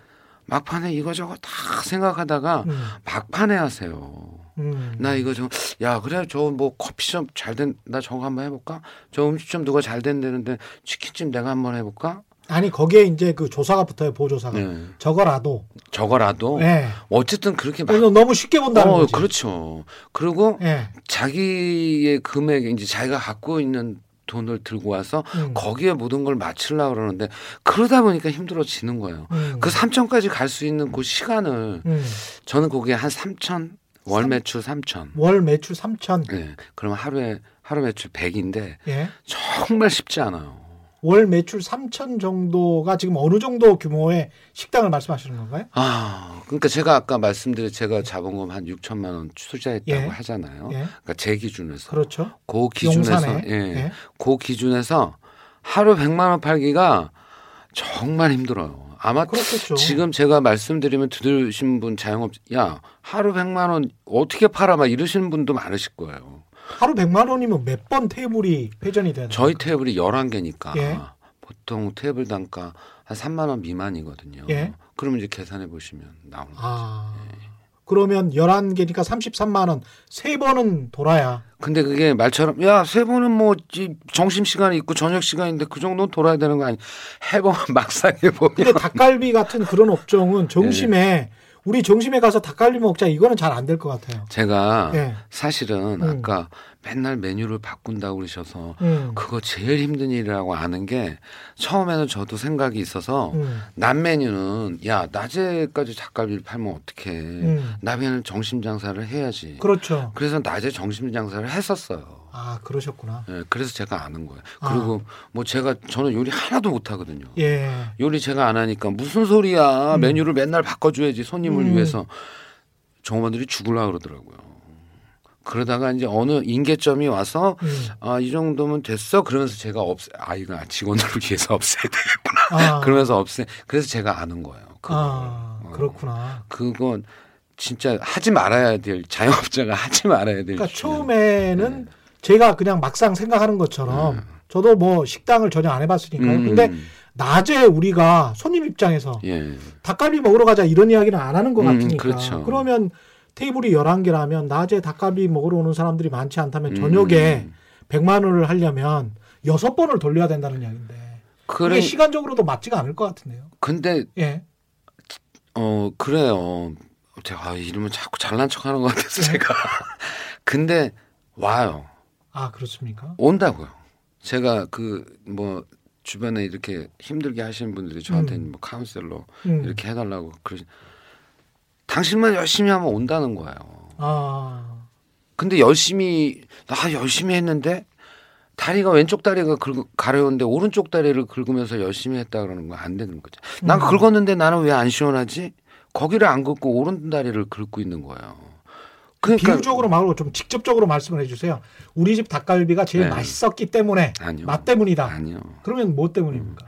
막판에 이거저거 다 생각하다가 음. 막판에 하세요. 음. 나 이거 좀, 야, 그래, 저 뭐 커피숍 잘 된, 나 저거 한번 해볼까? 저 음식점 누가 잘 된다는데 치킨집 내가 한번 해볼까? 아니 거기에 이제 그 조사가 붙어요 보조사가. 네. 저거라도. 저거라도. 예. 어쨌든 그렇게 막. 너무 쉽게 본다는 어, 거지. 그렇죠. 그리고 예. 자기의 금액, 이제 자기가 갖고 있는 돈을 들고 와서 음. 거기에 모든 걸 맞추려고 그러는데 그러다 보니까 힘들어지는 거예요. 음. 그 3천까지 갈 수 있는 그 시간을 음. 저는 거기에 한 3천 월 매출 3천. 월 매출 3천. 예. 그럼 하루에 하루 매출 100인데 예. 정말 쉽지 않아요. 월 매출 3천 정도가 지금 어느 정도 규모의 식당을 말씀하시는 건가요? 아, 그러니까 제가 아까 말씀드린 제가 자본금 한 6천만 원 투자했다고 예. 하잖아요. 예. 그러니까 제 기준에서 그렇죠. 그 기준에서 용산에. 예. 예. 그 기준에서 하루 100만 원 팔기가 정말 힘들어요. 아마 그렇겠죠. 지금 제가 말씀드리면 들으신 분 자영업 야 하루 100만 원 어떻게 팔아 막 이러시는 분도 많으실 거예요. 하루 100만 원이면 몇 번 테이블이 회전이 되는 저희 테이블이 11개니까 예. 보통 테이블 단가 한 3만 원 미만이거든요. 예. 그러면 이제 계산해 보시면 나오는 거죠. 아. 그러면 11개니까 33만 원. 세 번은 돌아야. 근데 그게 말처럼 야 세 번은 뭐 점심 시간이 있고 저녁 시간인데 그 정도는 돌아야 되는 거 아니? 해보면 <laughs> 막상 해보면 근데 닭갈비 같은 그런 업종은 점심에 우리 점심에 가서 닭갈비 먹자 이거는 잘 안 될 것 같아요. 제가 예. 사실은 음. 아까 맨날 메뉴를 바꾼다고 그러셔서 음. 그거 제일 힘든 일이라고 아는 게 처음에는 저도 생각이 있어서 음. 낮 메뉴는 야 낮에까지 닭갈비를 팔면 어떡해 음. 낮에는 점심 장사를 해야지 그렇죠. 그래서 낮에 점심 장사를 했었어요 아, 그러셨구나. 예, 그래서 제가 아는 거예요 아. 그리고 뭐 제가 저는 요리 하나도 못 하거든요 예. 요리 제가 안 하니까 무슨 소리야 음. 메뉴를 맨날 바꿔줘야지 손님을 음. 위해서 종업원들이 죽을라 그러더라고요 그러다가 이제 어느 인계점이 와서 음. 아이 정도면 됐어 그러면서 제가 없애 아 이거 직원들을 위해서 <laughs> 없애야 되겠구나 아, 그러면서 없애 그래서 제가 아는 거예요 그거 아, 어. 그렇구나. 그건 진짜 하지 말아야 될 자영업자가 하지 말아야 될 그러니까 처음에는 제가 그냥 막상 생각하는 것처럼 음. 저도 뭐 식당을 전혀 안 해봤으니까요. 음, 근데 음. 낮에 우리가 손님 입장에서 예 닭갈비 먹으러 가자 이런 이야기는 안 하는 것 음, 같으니까. 그렇죠. 그러면 테이블이 11개라면 낮에 닭갈비 먹으러 오는 사람들이 많지 않다면 저녁에 음. 100만 원을 하려면 여섯 번을 돌려야 된다는 이야기인데. 그게 그래 시간적으로도 맞지가 않을 것 같은데요. 근데 예. 어 그래요 제가 아, 이러면 자꾸 잘난 척하는 것 네. 같아서 제가 <laughs> 근데 와요 아, 그렇습니까? 온다고요. 제가 그 뭐 주변에 이렇게 힘들게 하시는 분들이 저한테 음. 뭐 카운셀러 음. 이렇게 해달라고 그러시. 당신만 열심히 하면 온다는 거예요. 아. 근데 열심히 나 열심히 했는데 다리가 왼쪽 다리가 긁, 가려운데 오른쪽 다리를 긁으면서 열심히 했다 그러는 거 안 되는 거죠. 난 음. 긁었는데 나는 왜 안 시원하지? 거기를 안 긁고 오른 다리를 긁고 있는 거예요. 그러니까 비유적으로 말고 좀 직접적으로 말씀을 해주세요. 우리 집 닭갈비가 제일 네. 맛있었기 때문에 아니요. 맛 때문이다. 아니요. 그러면 뭐 때문입니까?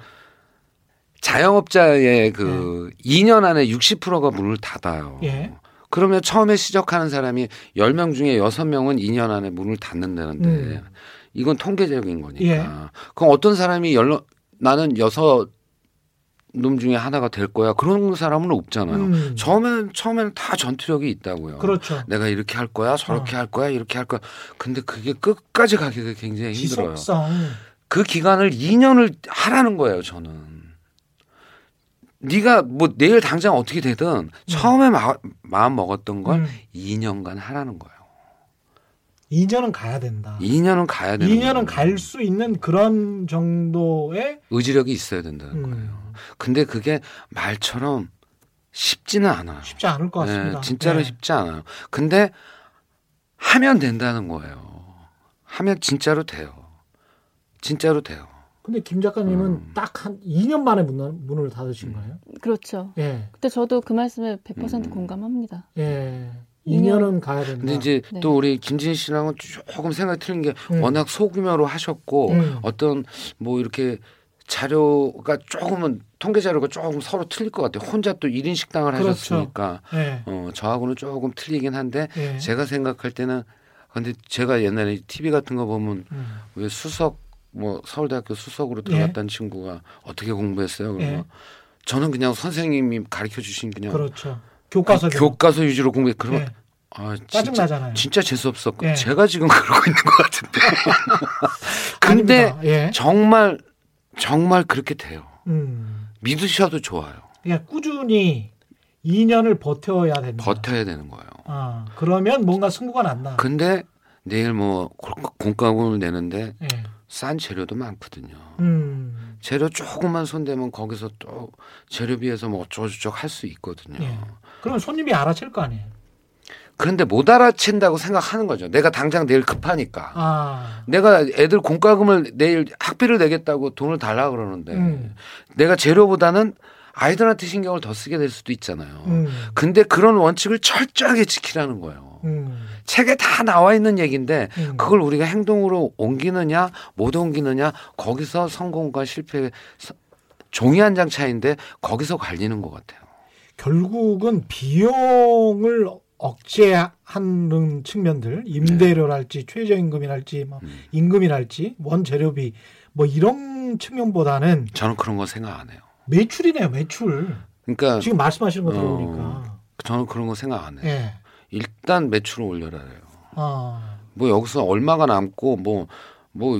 자영업자의 그 2년 안에 60%가 문을 닫아요. 예. 그러면 처음에 시작하는 사람이 10명 중에 6명은 2년 안에 문을 닫는다는데 음. 이건 통계적인 거니까. 예. 그럼 어떤 사람이 열 나는 여섯 놈 중에 하나가 될 거야. 그런 사람은 없잖아요. 음. 처음에는 처음에는 다 전투력이 있다고요. 그렇죠. 내가 이렇게 할 거야, 저렇게 어. 할 거야, 이렇게 할 거야. 근데 그게 끝까지 가기가 굉장히 힘들어요. 지속성. 그 기간을 2년을 하라는 거예요, 저는. 네가 뭐 내일 당장 어떻게 되든 처음에 마, 마음 먹었던 걸 음. 2년간 하라는 거예요. 2년은 가야 된다. 2년은 가야 되는 2년은 거예요. 갈수 있는 그런 정도의 의지력이 있어야 된다는 거예요. 음, 근데 그게 말처럼 쉽지는 않아요. 쉽지 않을 것 같습니다. 네, 진짜로 네. 쉽지 않아요. 근데 하면 된다는 거예요. 하면 진짜로 돼요. 진짜로 돼요. 근데 김 작가님은 음. 딱한 2년 만에 문, 문을 닫으신 거예요? 그렇죠. 예. 근데 저도 그 말씀에 100% 음. 공감합니다. 예. 2년. 2년은 가야 된다. 근데 이제 네. 또 우리 김진 씨랑은 조금 생각이 틀린 게 음. 워낙 소규모로 하셨고 음. 어떤 뭐 이렇게 자료가 조금은 통계 자료가 조금 서로 틀릴 것 같아요. 혼자 또 1인 식당을 그렇죠. 하셨으니까 예. 어, 저하고는 조금 틀리긴 한데 예. 제가 생각할 때는 근데 제가 옛날에 TV 같은 거 보면 음. 왜 수석 뭐 서울대학교 수석으로 예. 들어갔다는 친구가 어떻게 공부했어요? 그러면 예. 저는 그냥 선생님이 가르쳐 주신 그냥 그렇죠. 교과서 그 교과서 위주로 공부해. 그러면 예. 아 짜증 진짜 나잖아요. 진짜 재수 없었고 예. 제가 지금 <laughs> 그러고 있는 것 같은데. <laughs> 근데. 예. 정말 정말 그렇게 돼요. 음. 믿으셔도 좋아요. 그냥 꾸준히 2년을 버텨야 된다. 버텨야 되는 거예요. 아, 그러면 뭔가 승부가 난다. 근데 내일 뭐 공과금을 내는데 예. 싼 재료도 많거든요. 음. 재료 조금만 손대면 거기서 또 재료비에서 뭐 어쩌고저쩌고 할 수 있거든요. 예. 그러면 손님이 알아챌 거 아니에요. 그런데 못 알아챈다고 생각하는 거죠. 내가 당장 내일 급하니까. 아. 내가 애들 공과금을 내일 학비를 내겠다고 돈을 달라 그러는데 음. 내가 재료보다는 아이들한테 신경을 더 쓰게 될 수도 있잖아요. 음. 근데 그런 원칙을 철저하게 지키라는 거예요. 음. 책에 다 나와 있는 얘기인데 음. 그걸 우리가 행동으로 옮기느냐 못 옮기느냐 거기서 성공과 실패 종이 한 장 차이인데 거기서 갈리는 것 같아요. 결국은 비용을 억제하는 측면들, 임대료랄지 최저임금이랄지 뭐 음. 임금이랄지 원재료비 뭐 이런 측면보다는 저는 그런 거 생각 안 해요. 매출이네요, 매출. 그러니까 지금 말씀하시는 거 어. 들어보니까. 저는 그런 거 생각 안 해요. 예. 일단 매출을 올려라 해요. 아. 뭐 여기서 얼마가 남고 뭐뭐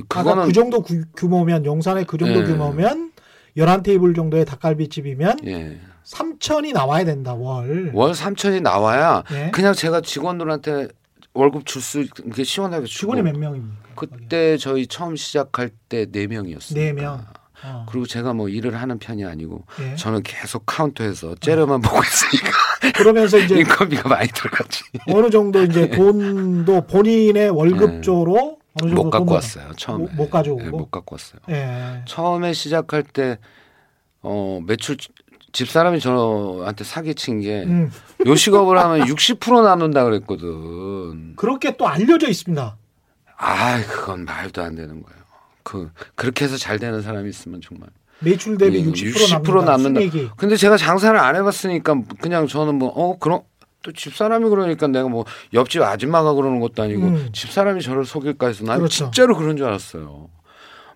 아까 그거는 그 정도 구- 규모면 용산의 그 정도 예. 규모면 11테이블 정도의 닭갈비집이면 예. 3천이 나와야 된다 월. 월 3천이 나와야 예. 그냥 제가 직원들한테 월급 줄수 있게 시원하게 주고 직원이 몇 명입니까? 그때 저희 처음 시작할 때 네 명이었어요. 네 명. 어. 그리고 제가 뭐 일을 하는 편이 아니고 예. 저는 계속 카운터에서 째려만 보고 있으니까 <laughs> 그러면서 이제 인건비가 많이 들어갔지. 어느 정도 이제 <laughs> 돈도 본인의 월급조로 어느 정도 못 갖고 왔어요. 처음에. 못, 못 가져오고. 예, 못 갖고 왔어요. 예. 처음에 시작할 때 어, 매출 집사람이 저한테 사기친 게 음. 요식업을 하면 60% 남는다 그랬거든. 그렇게 또 알려져 있습니다. 아, 그건 말도 안 되는 거예요. 그 그렇게 해서 잘 되는 사람이 있으면 정말. 매출 대비 예, 60%, 60% 남는다. 남는다. 근데 제가 장사를 안 해봤으니까 그냥 저는 뭐 어 그럼 또 집사람이 그러니까 내가 뭐 옆집 아줌마가 그러는 것도 아니고 음. 집사람이 저를 속일까 해서 난 그렇죠. 진짜로 그런 줄 알았어요.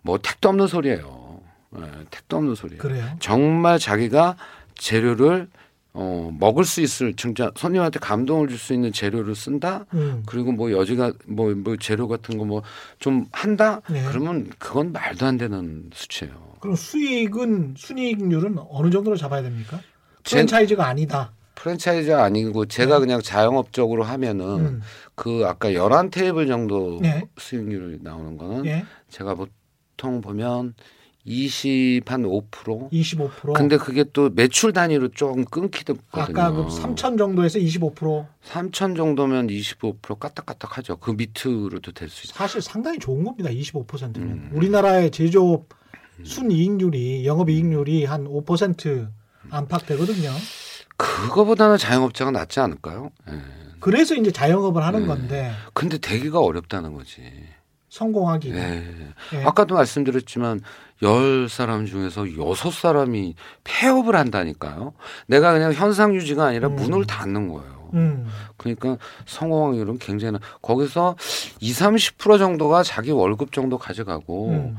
뭐 택도 없는 소리예요. 예, 택도 없는 소리예요. 그래요. 정말 자기가 재료를 어, 먹을 수 있을 진짜 손님한테 감동을 줄 수 있는 재료를 쓴다. 음. 그리고 뭐 여지가 뭐, 뭐 재료 같은 거 뭐 좀 한다. 네. 그러면 그건 말도 안 되는 수치예요. 그럼 수익은 순이익률은 어느 정도로 잡아야 됩니까? 제- 프랜차이즈가 아니다. 프랜차이즈가 아니고 제가 그냥 자영업적으로 하면은 음. 그 아까 11테이블 정도 네. 수익률이 나오는 거는 예. 제가 보통 보면 20한 5%. 25%. 근데 그게 또 매출 단위로 조금 끊기거든요. 아까 그 3천 정도에서 25% 3천 정도면 25% 까딱까딱하죠. 그 밑으로도 될 수 있어요. 사실 상당히 좋은 겁니다. 25%면 음. 우리나라의 제조업 순이익률이 영업이익률이 한 5% 안팎 되거든요. 그거보다는 자영업자가 낫지 않을까요? 예. 그래서 이제 자영업을 하는 네. 건데 근데 되기가 어렵다는 거지. 성공하기. 예. 예. 아까도 말씀드렸지만 열 사람 중에서 여섯 사람이 폐업을 한다니까요. 내가 그냥 현상 유지가 아니라 음. 문을 닫는 거예요. 음. 그러니까 성공 확률은 굉장히 나- 거기서 2, 30% 정도가 자기 월급 정도 가져가고 음.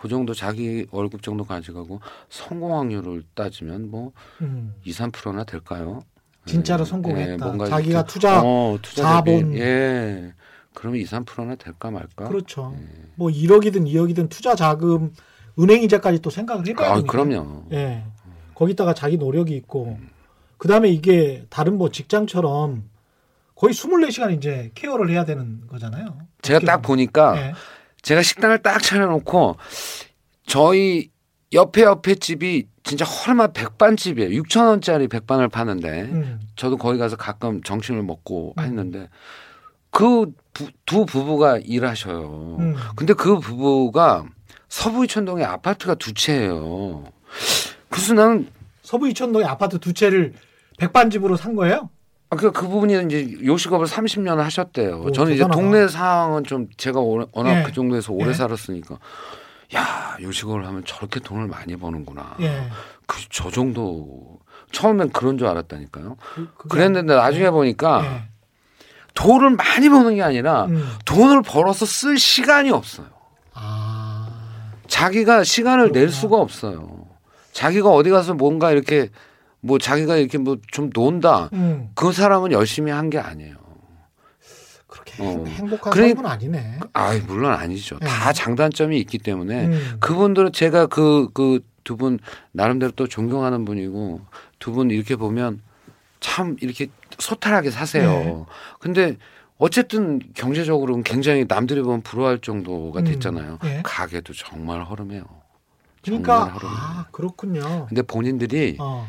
그 정도 자기 월급 정도 가져가고 성공 확률을 따지면 뭐 음. 2, 3%나 될까요? 진짜로 예, 성공했다. 뭔가 자기가 투자 어, 투자 자본. 대비 예. 그러면 2, 3%나 될까 말까? 그렇죠. 예. 뭐 1억이든 2억이든 투자 자금 은행 이자까지 또 생각을 해봐야 아, 되니까. 그럼요. 예. 거기다가 자기 노력이 있고 그 다음에 이게 다른 뭐 직장처럼 거의 24시간 이제 케어를 해야 되는 거잖아요. 제가 딱. 보니까 예. 제가 식당을 딱 차려놓고 저희 옆에 옆에 집이 진짜 헐마 백반집이에요. 6천 원짜리 백반을 파는데 음. 저도 거기 가서 가끔 점심을 먹고 음. 했는데 그 두 부부가 일하셔요. 음. 근데 그 부부가 서부 이천동에 아파트가 두 채예요. 그래서 나는 서부 이천동에 아파트 두 채를 백반집으로 산 거예요? 아, 그, 그 부분이 이제 요식업을 30년 하셨대요. 오, 저는 대단하다. 이제 동네 상황은 좀 제가 워낙 예. 그 정도에서 오래 예. 살았으니까 야, 요식업을 하면 저렇게 돈을 많이 버는구나. 예. 그, 저 정도. 처음엔 그런 줄 알았다니까요. 그, 그게 그랬는데 나중에 보니까 예. 돈을 많이 버는 게 아니라 음. 돈을 벌어서 쓸 시간이 없어요. 아. 자기가 시간을 낼. 수가 없어요. 자기가 어디 가서 뭔가 이렇게 뭐 자기가 이렇게 뭐 좀 논다. 음. 그 사람은 열심히 한 게 아니에요. 그렇게 어. 행복한 그러니- 삶은 아니네. 아, 물론 아니죠. 네. 다 장단점이 있기 때문에 음. 그분들은 제가 그 그 두 분 나름대로 또 존경하는 분이고 두 분 이렇게 보면 참 이렇게 소탈하게 사세요. 네. 근데 어쨌든 경제적으로는 굉장히 남들이 보면 부러워할 정도가 음. 됐잖아요. 예. 가게도 정말 허름해요. 그러니까 정말 허름해요. 아 그렇군요. 근데 본인들이 어.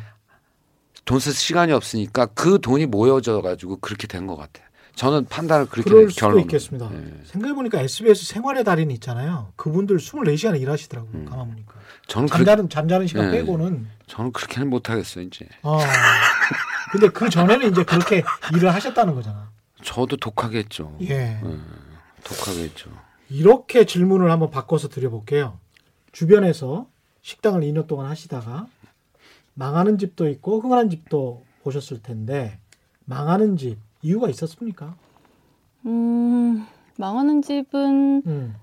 돈쓸 시간이 없으니까 그 돈이 모여져 가지고 그렇게 된 것 같아요. 저는 판단을 그렇게 그럴 내- 수도 결론을. 있겠습니다. 예. 생각해 보니까 SBS 생활의 달인 있잖아요. 그분들 24시간 일하시더라고요. 음. 가만 보니까. 저는 그렇게, 잠자는, 잠자는 시간 예. 빼고는. 저는 그렇게는 못 하겠어요, 이제. 어. 근데 그 전에는 이제 그렇게 일을 하셨다는 거잖아. 저도 독하게 했죠. 예. 독하게 했죠. 이렇게 질문을 한번 바꿔서 드려볼게요. 주변에서 식당을 2년 동안 하시다가 망하는 집도 있고 흥하는 집도 보셨을 텐데 망하는 집 이유가 있었습니까? 음, 망하는 집은 음.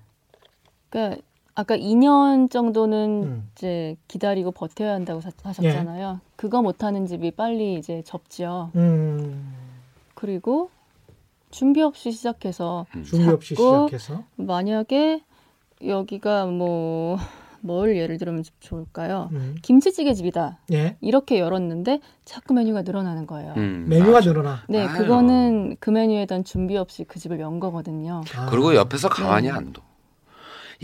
그러니까 아까 2년 정도는 음. 이제 기다리고 버텨야 한다고 사- 하셨잖아요. 그거 못하는 집이 빨리 이제 접죠. 음, 그리고 준비 없이 시작해서 준비 없이 시작해서 만약에 여기가 뭐 <laughs> 뭘 예를 들면 좋을까요? 음. 김치찌개 집이다. 예 이렇게 열었는데 자꾸 메뉴가 늘어나는 거예요. 음, 메뉴가 맞아. 늘어나. 네, 아유. 그거는 그 메뉴에 대한 준비 없이 그 집을 연 거거든요. 아, 그리고 옆에서 가만히 네. 안 둬.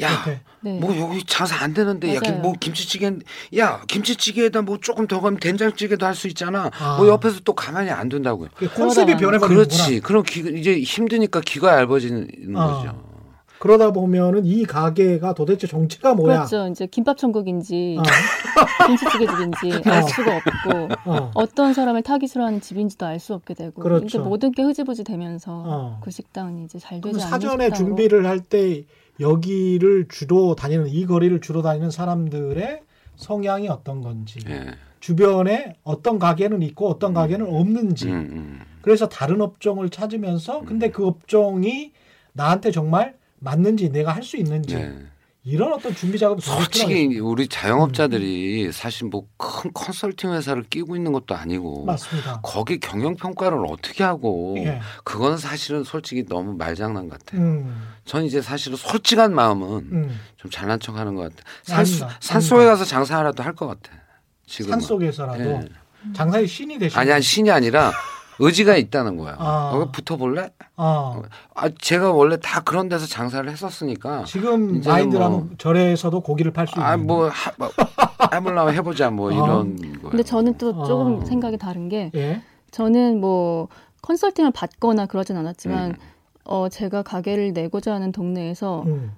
야, 옆에. 네. 뭐 여기 장사 안 되는데 야, 맞아요. 뭐 김치찌개 야 김치찌개에다 뭐 조금 더 가면 된장찌개도 할 수 있잖아. 아. 뭐 옆에서 또 가만히 안 둔다고요. 그 컨셉이 그러다가- 변해버리는구나. 그렇지. 그럼 귀, 이제 힘드니까 귀가 얇아지는 아. 거죠. 그러다 보면은 이 가게가 도대체 정체가 뭐야? 그렇죠. 이제 김밥 천국인지 <laughs> 어, 김치찌개 집인지 알 수가 없고 어, 어떤 사람을 타깃으로 하는 집인지도 알 수 없게 되고 그렇죠. 이제 모든 게 흐지부지 되면서 어. 그 식당이 이제 잘 되지 않는 사전에 식당으로 준비를 할 때 여기를 주로 다니는 이 거리를 주로 다니는 사람들의 성향이 어떤 건지 예. 주변에 어떤 가게는 있고 어떤 가게는 없는지 음, 음. 그래서 다른 업종을 찾으면서 근데 그 업종이 나한테 정말 맞는지 내가 할 수 있는지 네. 이런 어떤 준비 작업이 정말 솔직히 우리 음. 자영업자들이 사실 뭐 큰 컨설팅 회사를 끼고 있는 것도 아니고 맞습니다. 거기 경영 평가를 어떻게 하고 예. 그건 사실은 솔직히 너무 말장난 같아요. 음, 전 이제 사실은 솔직한 마음은 음. 좀 잘난 척하는 것 같아. 아닙니다. 산속에 가서 장사하라도 할 것 같아. 지금 산 속에서라도 예. 장사의 신이 되시 아니 아니 신이 아니라 <laughs> 의지가 있다는 거야. 아. 거기 붙어볼래? 아, 아 제가 원래 다 그런 데서 장사를 했었으니까. 지금 마인드라면 뭐- 절에서도 고기를 팔 수 있는 아뭐 뭐, 해보려면 해보자 뭐 아. 이런 거예요. 근데 저는 또 조금 어. 생각이 다른 게 예. 저는 뭐 컨설팅을 받거나 그러진 않았지만 음. 어 제가 가게를 내고자 하는 동네에서 음.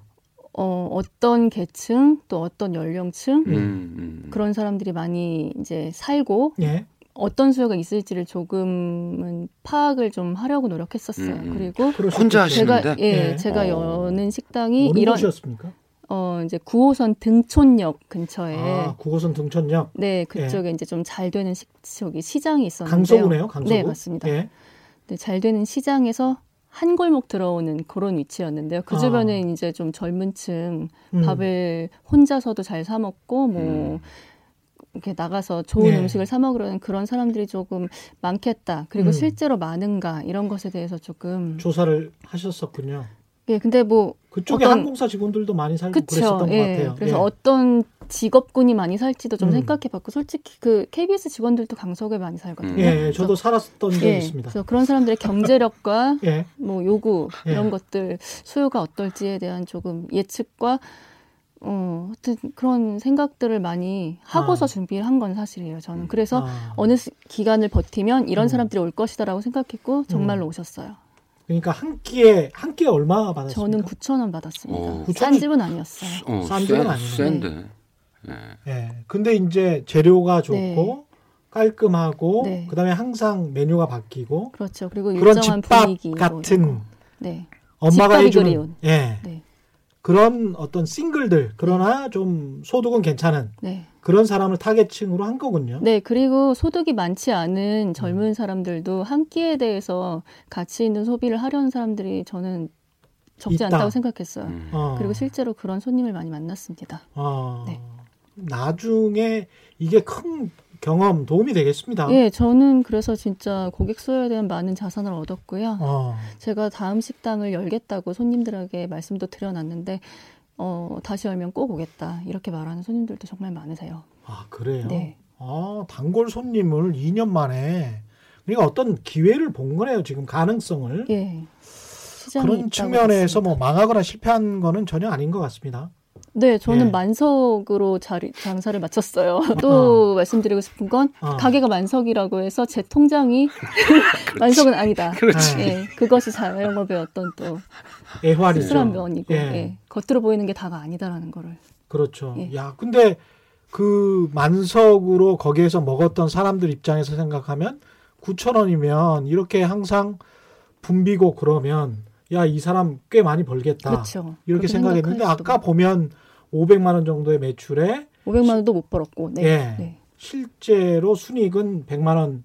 어 어떤 계층 또 어떤 연령층 음, 음. 그런 사람들이 많이 이제 살고 예. 어떤 수요가 있을지를 조금은 파악을 좀 하려고 노력했었어요. 음, 음. 그리고 혼자 있겠죠. 제가 하시는데? 예, 예. 제가 어. 여는 식당이 이런 곳이었습니까? 어 이제 9호선 등촌역 근처에 아, 구호선 등촌역 네 그쪽에 이제 좀 잘 되는 식 저기 시장이 있었는데요. 강서구네요. 강서구. 네 맞습니다. 예. 네, 잘 되는 시장에서 한 골목 들어오는 그런 위치였는데요. 그 아. 주변에 이제 좀 젊은층 음. 밥을 혼자서도 잘 사 먹고 뭐 음. 이렇게 나가서 좋은 네. 음식을 사 먹으려는 그런 사람들이 조금 많겠다. 그리고 음. 실제로 많은가 이런 것에 대해서 조금 조사를 하셨었군요. 예 근데 뭐 그쪽에 어떤- 항공사 직원들도 많이 살고 그쵸 그랬었던 것예 같아요. 그래서 예. 어떤 직업군이 많이 살지도 좀 음. 생각해봤고 솔직히 그 KBS 직원들도 강석에 많이 살거든요. 음. 예, 예, 저도 살았던 적이 예, 있습니다. 그래서 그런 사람들의 경제력과 <laughs> 예. 뭐 요구 예. 이런 것들 수요가 어떨지에 대한 조금 예측과 어 하여튼 그런 생각들을 많이 하고서 아. 준비를 한 건 사실이에요. 저는 그래서 아, 어느 시- 기간을 버티면 이런 음. 사람들이 올 것이다라고 생각했고 정말로 오셨어요. 그러니까 한 끼에 한 끼에 얼마 받았습니까? 저는 9천 원 받았습니다. 오. 싼 9,000원? 집은 아니었어요. 어, 싼 센- 집은 아니네. 센데. 예. 근데 이제 재료가 좋고 네. 깔끔하고 네. 그다음에 항상 메뉴가 바뀌고 그렇죠. 그리고 그런 집밥 분위기 뭐 같은 거. 네. 엄마가 해주는. 예. 네. 그런 어떤 싱글들 그러나 좀 소득은 괜찮은 네. 그런 사람을 타겟층으로 한 거군요. 네, 그리고 소득이 많지 않은 젊은 사람들도 한 끼에 대해서 가치 있는 소비를 하려는 사람들이 저는 적지 있다. 않다고 생각했어요. 음. 어. 그리고 실제로 그런 손님을 많이 만났습니다. 어. 네. 나중에 이게 큰 경험 도움이 되겠습니다. 예, 저는 그래서 진짜 고객 수요에 대한 많은 자산을 얻었고요. 어. 제가 다음 식당을 열겠다고 손님들에게 말씀도 드려놨는데 어, 다시 열면 꼭 오겠다 이렇게 말하는 손님들도 정말 많으세요. 아 그래요. 네. 아 단골 손님을 2년 만에 그러니까 어떤 기회를 본 거네요. 지금 가능성을 예. 그런 측면에서 뭐 봤습니다. 망하거나 실패한 거는 전혀 아닌 것 같습니다. 네, 저는 예. 만석으로 자리, 장사를 마쳤어요. <laughs> 또 말씀드리고 싶은 건 어. 가게가 만석이라고 해서 제 통장이 <laughs> 만석은 아니다. 그렇지. 예, 그것이 자영업의 어떤 또 애환이죠. 수술한 면이고 예. 예, 겉으로 보이는 게 다가 아니다라는 거를. 그렇죠. 예. 야, 근데 그 만석으로 거기에서 먹었던 사람들 입장에서 생각하면 9천 원이면 이렇게 항상 붐비고 그러면 야, 이 사람 꽤 많이 벌겠다. 그렇죠. 이렇게 생각했는데 아까 보면 500만 원 정도의 매출에 500만 원도 못 벌었고. 네. 예. 네. 실제로 순이익은 100만 원그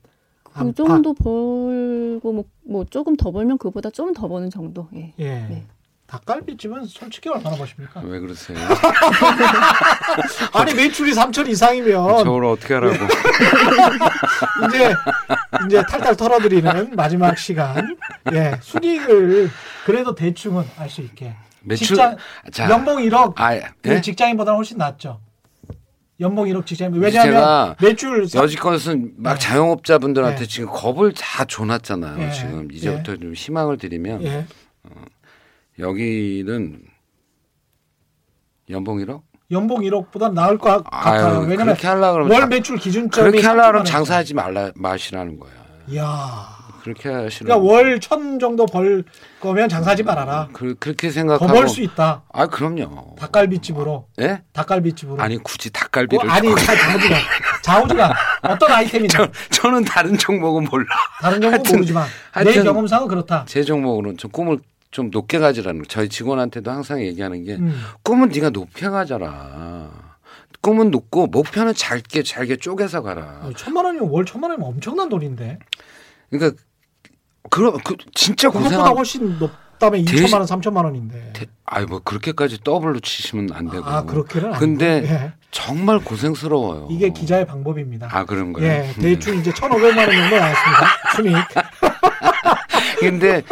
안팎. 정도 벌고 뭐, 뭐 조금 더 벌면 그보다 좀 더 버는 정도. 예. 예. 네. 닭갈비집은 솔직히 얼마나 버십니까? 왜 그러세요? <laughs> 아니 매출이 3천 이상이면 저걸 어떻게 하라고? <laughs> 이제 이제 탈탈 털어드리는 마지막 시간. 예, 순이익을 그래도 대충은 알 수 있게. 매출 직장 자, 연봉 1억 아, 그 예? 직장인보다는 훨씬 낫죠. 연봉 1억 직장인 왜냐하면 매출 사- 여지껏은 막 네. 자영업자분들한테 네. 지금 겁을 다 줘놨잖아요. 예. 지금 이제부터 좀 희망을 드리면 예. 여기는 연봉 1억? 연봉 1억보다 나을 것 같아요. 왜냐면 그렇게 하려 그러면 월 자- 매출 기준점이 그렇게 하려 그러면 3천만 장사하지 말라 마시라는 거야. 이야. 그렇게 하시는 그러니까 월 천 정도 벌 거면 장사하지 말아라. 그, 그렇게 더 생각하고 벌수 있다. 아 그럼요. 닭갈비집으로. 예? 닭갈비집으로. 아니 굳이 어, 닭갈비를 아니 자- 자우지가 자우지가 어떤 아이템이냐 <laughs> 저, 저는 다른 종목은 몰라. 다른 하여튼- 모르지만 내 경험상은 그렇다. 제 종목으로는 좀 꿈을 좀 높게 가지라는 거. 저희 직원한테도 항상 얘기하는 게 음. 꿈은 네가 높게 가져라. 꿈은 높고 목표는 잘게 잘게 쪼개서 가라. 어, 천만 원이면 월 천만 원이면 엄청난 돈인데 그러니까 그럼 그 진짜 그것보다 훨씬 높다면 대신- 2천만 원, 3천만 원인데. 대- 아이 뭐 그렇게까지 더블로 치시면 안 되고. 아 그렇게는 근데 아니고. 예. 정말 고생스러워요. 이게 기자의 방법입니다. 아 그런 거예요. 예, 대충 이제 1,500만 원 정도 나왔습니다. 순이익. <laughs> 근데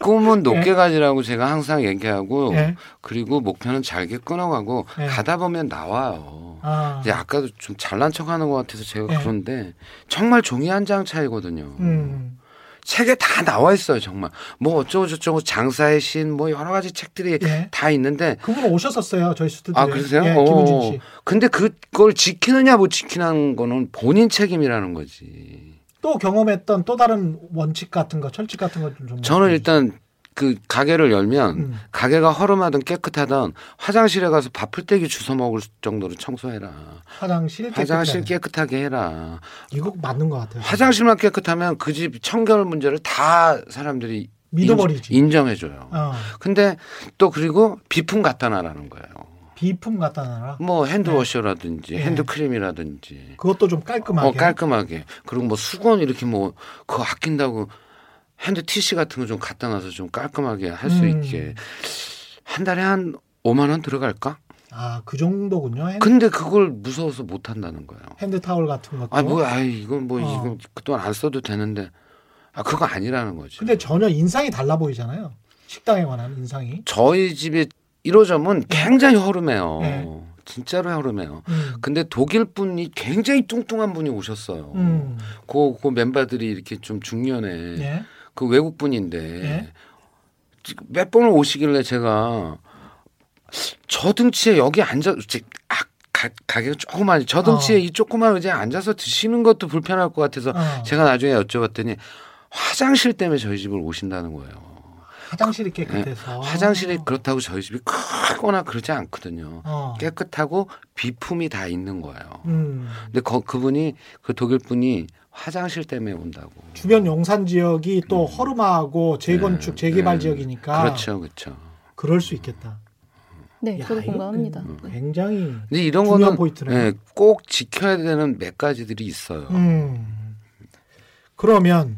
꿈은 높게 예. 가지라고 제가 항상 얘기하고 예. 그리고 목표는 잘게 끊어가고 예. 가다 보면 나와요. 아, 이제 아까도 좀 잘난 척하는 것 같아서 제가 예. 그런데 정말 종이 한 장 차이거든요. 음, 책에 다 나와 있어요 정말 뭐 어쩌고 저쩌고 장사의 신 뭐 여러 가지 책들이 예. 다 있는데 그분 오셨었어요 저희 스튜디오에. 아 그러세요? 예, 어. 김우진 씨. 근데 그걸 지키느냐 못 지키는 거는 본인 책임이라는 거지. 또 경험했던 또 다른 원칙 같은 거, 철칙 같은 거좀 좀. 저는 일단 그 가게를 열면 음. 가게가 허름하든 깨끗하든 화장실에 가서 밥풀떼기 주워 먹을 정도로 청소해라. 화장실 깨끗하게. 화장실 깨끗하게 해라. 이거 맞는 것 같아요. 화장실만 깨끗하면 그 집 청결 문제를 다 사람들이 믿어버리지. 인, 정해줘요 어, 근데 또 그리고 비품 갖다 놔라는 거예요. 비품 갖다 놔라. 뭐 hand washer라든지 네. 핸드크림이라든지 그것도 좀 깔끔하게. 어 깔끔하게 그리고 뭐 수건 이렇게 뭐 그거 아낀다고 hand tissue 같은 거 좀 갖다 놔서 좀 깔끔하게 할 수 음. 있게 한 달에 한 5만 원 들어갈까? 아, 그 정도군요. hand, 근데 그걸 무서워서 못 한다는 거예요. hand towel 같은 것도. 아 뭐 아 이건 뭐 어. 이건 그동안 안 써도 되는데 아 그거 아니라는 거지. 근데 전혀 인상이 달라 보이잖아요. 식당에 관한 인상이. 저희 집에 1호점은 굉장히 허름해요. 네. 진짜로 허름해요. 음. 근데 독일 분이 굉장히 뚱뚱한 분이 오셨어요. 음. 그, 그 멤버들이 이렇게 좀 중년에 예. 그 외국 분인데 예. 지금 몇 번을 오시길래 제가 저 등치에 여기 앉아 지- 아, 가, 가게가 조그만 저 등치에 어. 이 조그만 의자에 앉아서 드시는 것도 불편할 것 같아서 어. 제가 나중에 여쭤봤더니 화장실 때문에 저희 집을 오신다는 거예요. 화장실이 깨끗해서. 네. 화장실이 그렇다고 저희 집이 크거나 그러지 않거든요. 어. 깨끗하고 비품이 다 있는 거예요. 음. 근데 거, 그분이 그 독일 분이 화장실 때문에 온다고. 주변 용산 지역이 또 허름하고 재건축, 네, 재개발 네. 지역이니까 그렇죠, 그렇죠. 그럴 수 있겠다. 네, 야, 저도 공감합니다. 그- 굉장히 근데 이런 중요한 거는 포인트네요. 예, 꼭 지켜야 되는 몇 가지들이 있어요. 음. 그러면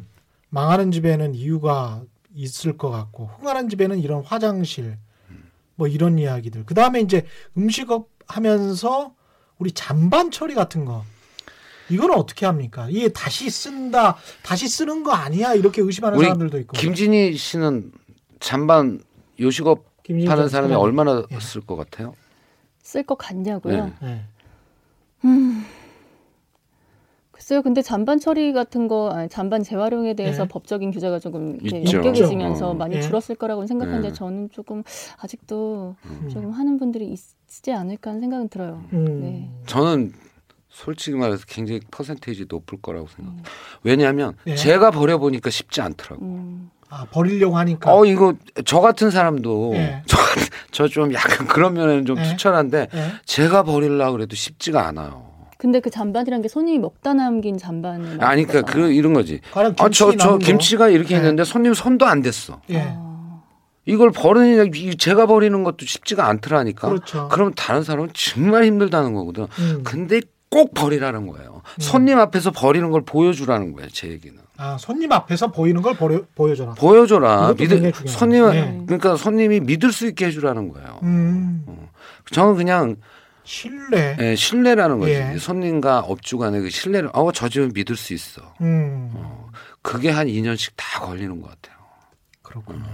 망하는 집에는 이유가 있을 것 같고 흥하는 집에는 이런 화장실 뭐 이런 이야기들. 그 다음에 이제 음식업 하면서 우리 잔반 처리 같은 거. 이거는 어떻게 합니까? 이게 다시 쓴다, 다시 쓰는 거 아니야? 이렇게 의심하는 우리 사람들도 있고. 김진희 씨는 잔반 요식업 하는 전 사람이. 얼마나 예. 쓸것 같아요? 쓸 것 같냐고요? 네. 네. 글쎄요, 근데 잔반 처리 같은 거, 아니, 잔반 재활용에 대해서 네. 법적인 규제가 조금. 엄격해지면서 어. 많이 네. 줄었을 거라고 생각하는데 네. 저는 조금 아직도 음. 조금 하는 분들이 있지 않을까 하는 생각은 들어요. 음. 네. 저는 솔직히 말해서 굉장히 퍼센테이지 높을 거라고 생각해요. 왜냐하면 예. 제가 버려보니까 쉽지 않더라고. 음, 아, 버리려고 하니까. 어 이거 저 같은 사람도 <laughs> 예. 저좀 약간 그런 면에는 좀 예. 투철한데 예. 제가 버리려고 그래도 쉽지가 않아요. 근데 그 잔반이란 게 손님이 먹다 남긴 잔반을 아니 그러니까 그 이런 거지. 아, 저, 저? 김치가 이렇게 예. 있는데 손님 손도 안 댔어. 예. 아, 이걸 버리냐, 이 제가 버리는 것도 쉽지가 않더라니까. 그렇죠. 그럼 다른 사람은 정말 힘들다는 거거든. 음. 근데 꼭 버리라는 거예요. 음. 손님 앞에서 버리는 걸 보여주라는 거예요. 제 얘기는. 아, 손님 앞에서 보이는 걸 보여, 보여줘라. 보여줘라. 믿을. 손님 네. 그러니까 손님이 믿을 수 있게 해주라는 거예요. 음, 저는 그냥 신뢰. 예, 신뢰라는 거지. 예. 손님과 업주 간의 그 신뢰를 어, 저 집은 믿을 수 있어. 음, 그게 한 2년씩 다 걸리는 것 같아요. 그렇군요.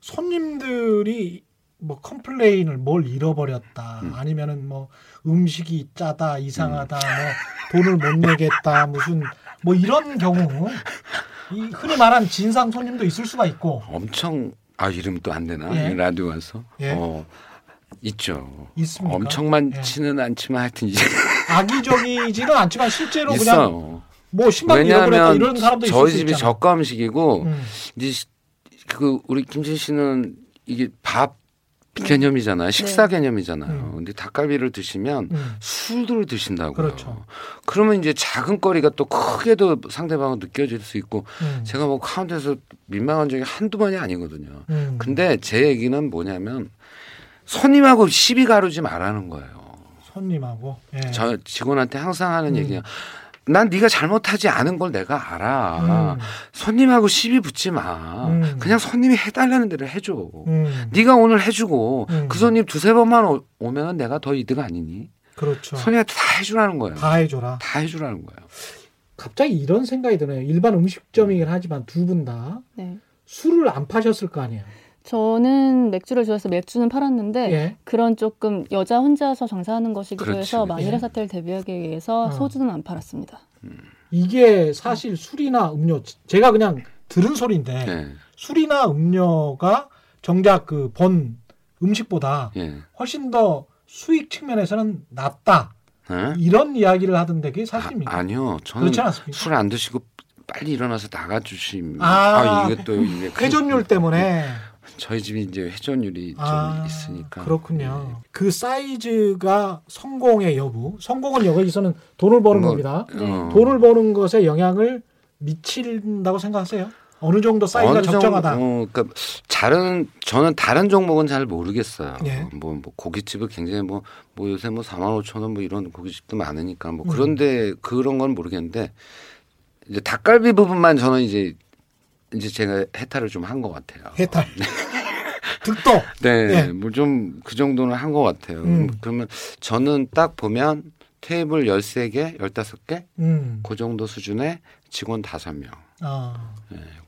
손님들이 뭐 컴플레인을 뭘 잃어버렸다, 음. 아니면은 뭐 음식이 짜다, 이상하다, 뭐 돈을 못 내겠다, 무슨 뭐 이런 경우 이 흔히 말한 진상 손님도 있을 수가 있고 엄청 아 이름 또 안 되나 예. 라디오 와서 예. 어 있죠. 있습니까? 엄청 예. 많지는 않지만 하여튼 이제 <laughs> 악의적이지는 않지만 실제로 <laughs> 그냥 있어요. 뭐 신발 잃어버렸다 왜냐하면 이런 사람도 있을 저희 수 집이 있잖아. 저가 음식이고 음, 이제 시- 그 우리 김진 씨는 이게 밥 개념이잖아요. 식사 개념이잖아요. 음. 근데 닭갈비를 드시면 음. 술을 드신다고요. 그렇죠. 그러면 이제 작은 거리가 또 크게도 상대방은 느껴질 수 있고 음, 제가 뭐 카운트에서 민망한 적이 한두 번이 아니거든요. 음. 근데 제 얘기는 뭐냐면 손님하고 시비 가르지 말라는 거예요. 손님하고 예. 저 직원한테 항상 하는 음. 얘기야. 난 네가 잘못하지 않은 걸 내가 알아. 음, 손님하고 시비 붙지 마. 음. 그냥 손님이 해달라는 대로 해줘. 음, 네가 오늘 해주고 음. 그 손님 두세 번만 오- 오면 내가 더 이득 아니니? 그렇죠. 손님한테 다 해주라는 거예요. 다 해줘라. 다 해주라는 거예요. 갑자기 이런 생각이 드네요. 일반 음식점이긴 하지만 두 분다 네. 술을 안 파셨을 거 아니에요. 저는 맥주를 좋아해서 맥주는 팔았는데 예. 그런 조금 여자 혼자서 장사하는 것이기도 그렇지. 해서 만일의 예. 사태를 대비하기 위해서 어. 소주는 안 팔았습니다. 이게 사실 술이나 음료 제가 그냥 들은 소리인데 예. 술이나 음료가 정작 그본 음식보다 예. 훨씬 더 수익 측면에서는 낫다 예? 이런 이야기를 하던데 그게 사실입니까? 아, 아니요. 저는? 술 안 드시고 빨리 일어나서 나가 주시면 아, 아, 이게 또 이게 큰- 회전율 때문에 저희 집이 이제 회전율이 아, 좀 있으니까 예. 그렇군요. 그 사이즈가 성공의 여부, 성공은 여기서는 돈을 버는 뭐, 겁니다. 어. 돈을 버는 것에 영향을 미친다고 생각하세요? 어느 정도 사이즈가 어느 정도, 적정하다. 어, 그러니까 다른 저는 다른 종목은 잘 모르겠어요. 예. 뭐, 뭐 고깃집을 굉장히 뭐, 뭐 요새 뭐 4만 5천 원 뭐 이런 고깃집도 많으니까 뭐 음. 그런데 그런 건 모르겠는데 이제 닭갈비 부분만 저는 이제 이제 제가 해탈을 좀 한 것 같아요. 해탈. <laughs> 득도. 예. 네, 뭐 좀 그 정도는 한 것 같아요. 음. 그러면 저는 딱 보면 테이블 13개, 15개 음. 그 정도 수준의 직원 5명. 아,